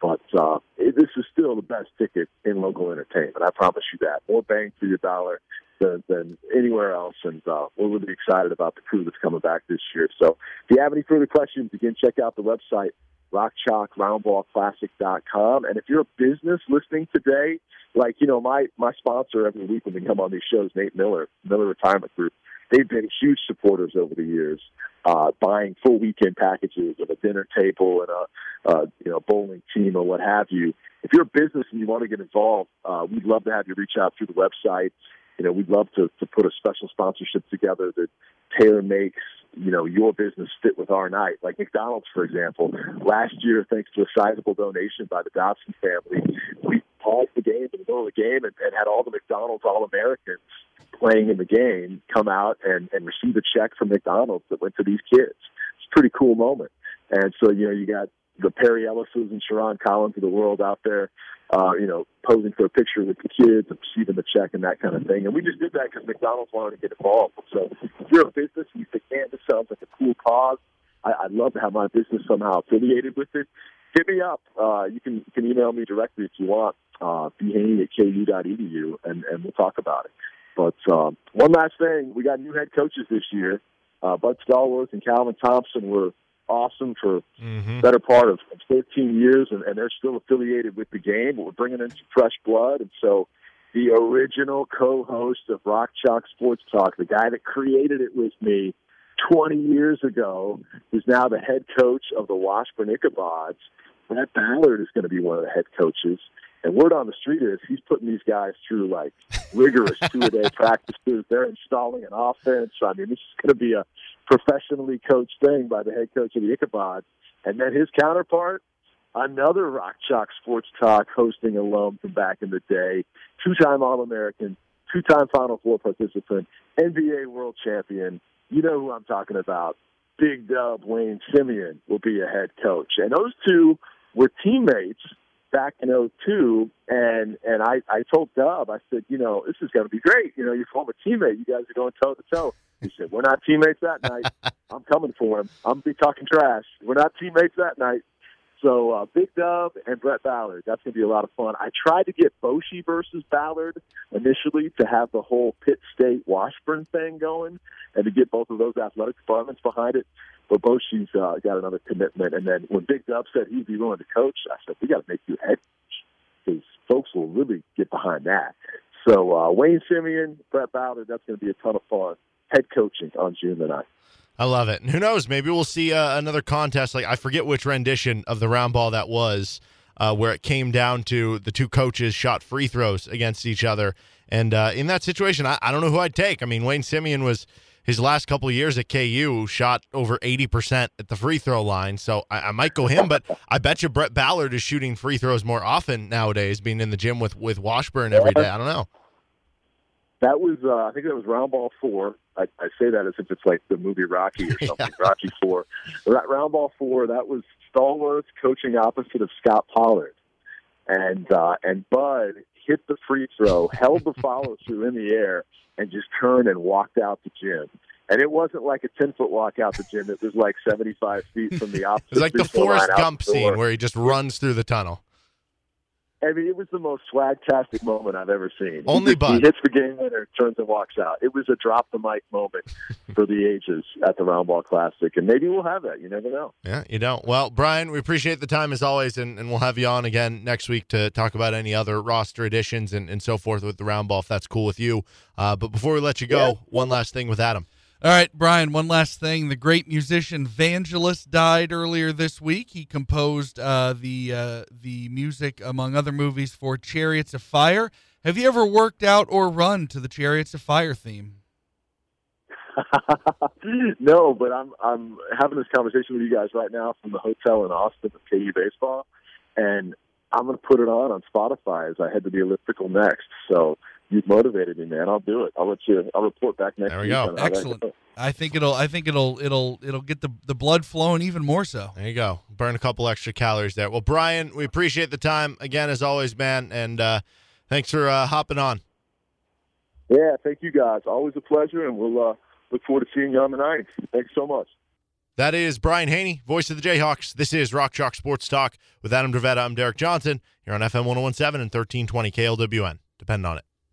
But uh, this is still the best ticket in local entertainment. I promise you that. More bang for your dollar than, than anywhere else. And uh, we're really excited about the crew that's coming back this year. So if you have any further questions, again, check out the website, rockchalkroundballclassic.com. And if you're a business listening today, like, you know, my, my sponsor every week when we come on these shows, Nate Miller, Miller Retirement Group, they've been huge supporters over the years, uh, buying full weekend packages of a dinner table and a, uh, you know, bowling team or what have you. If you're a business and you want to get involved, uh, we'd love to have you reach out through the website you know, we'd love to, to put a special sponsorship together that tailor makes, you know, your business fit with our night. Like McDonald's, for example. Last year, thanks to a sizable donation by the Dobson family, we paused the game in the middle of the game and, and had all the McDonald's All Americans playing in the game come out and, and receive a check from McDonald's that went to these kids. It's a pretty cool moment. And so, you know, you got the Perry Ellises and Sherron Collins of the world out there, uh, you know, posing for a picture with the kids and receiving the check and that kind of thing. And we just did that because McDonald's wanted to get involved. So if you're a business and you think, man, this sounds like a cool cause, I, I'd love to have my business somehow affiliated with it. Hit me up. Uh, you can you can email me directly if you want. Uh, bhanni at ku.edu, and and we'll talk about it. But um, one last thing, we got new head coaches this year. Uh, Bud Stallworth and Calvin Thompson were awesome for Mm-hmm. better part of 13 years, and, and they're still affiliated with the game. But we're bringing in some fresh blood, and so the original co-host of Rock Chalk Sports Talk, the guy that created it with me 20 years ago, who's now the head coach of the Washburn Ichabods. Brett Ballard is going to be one of the head coaches. And word on the street is he's putting these guys through like rigorous two a day practices. They're installing an offense. I mean, this is going to be a professionally coached thing by the head coach of the Ichabod. And then his counterpart, another Rock Chalk Sports Talk hosting alum from back in the day, two time All American, two time Final Four participant, NBA world champion. You know who I'm talking about. Big Dub Wayne Simien will be a head coach. And those two were teammates back in '02, and and I I told Dub I said you know this is going to be great. You know your former teammate. You guys are going toe to toe. He said we're not teammates that night. I'm coming for him. I'm be talking trash. We're not teammates that night so uh, Big Dub and Brett Ballard that's going to be a lot of fun I tried to get Boschee versus Ballard initially to have the whole Pitt State Washburn thing going and to get both of those athletic departments behind it but Boschee's uh, got another commitment. And then when Big Dub said he'd be willing to coach, I said, we got to make you head coach because folks will really get behind that. So uh, Wayne Simien, Brett Ballard, that's going to be a ton of fun. Head coaching on June the 9th. I love it. And who knows? Maybe we'll see uh, another contest. Like I forget which rendition of the round ball that was, uh, where it came down to the two coaches shot free throws against each other. And uh, in that situation, I, I don't know who I'd take. I mean, Wayne Simien was his last couple of years at KU shot over eighty percent at the free throw line. So I, I might go him, but I bet you Brett Ballard is shooting free throws more often nowadays, being in the gym with with Washburn every day. I don't know. That was, uh, I think that was round ball four. I, I say that as if it's like the movie Rocky or something. Rocky Four. That round ball four. That was Stallworth coaching opposite of Scott Pollard, and uh, and Bud hit the free throw, held the follow through in the air, and just turned and walked out the gym. And it wasn't like a ten foot walk out the gym. It was like seventy five feet from the opposite. It's like the Forrest Gump the scene where he just runs through the tunnel. I mean, it was the most swagtastic moment I've ever seen. Only he, just- he hits the game winner, turns and walks out. It was a drop the mic moment for the ages at the Roundball Classic, and maybe we'll have that. You never know. Yeah, you don't. Well, Brian, we appreciate the time as always, and, and we'll have you on again next week to talk about any other roster additions and, and so forth with the round ball, if that's cool with you. Uh, but before we let you go, one last thing with Adam. All right, Brian, one last thing. The great musician Vangelis died earlier this week. He composed uh, the uh, the music, among other movies, for Chariots of Fire. Have you ever worked out or run to the Chariots of Fire theme? no, but I'm I'm having this conversation with you guys right now from the hotel in Austin with KU baseball, and I'm going to put it on on Spotify as I head to the elliptical next. So you've motivated me, man. I'll do it. I'll let you. I'll report back next There we week. go. on how that Excellent. I think it'll. I think it'll. It'll. It'll get the the blood flowing even more so. There you go. Burn a couple extra calories there. Well, Brian, we appreciate the time again as always, man, and uh, thanks for uh, hopping on. Yeah, thank you guys. Always a pleasure, and we'll uh, look forward to seeing you on the ninth. Thanks so much. That is Brian Hanni, voice of the Jayhawks. This is Rock Chalk Sports Talk with Adam Dravetta. I'm Derek Johnson here on FM 1017 and 1320 KLWN. Depend on it.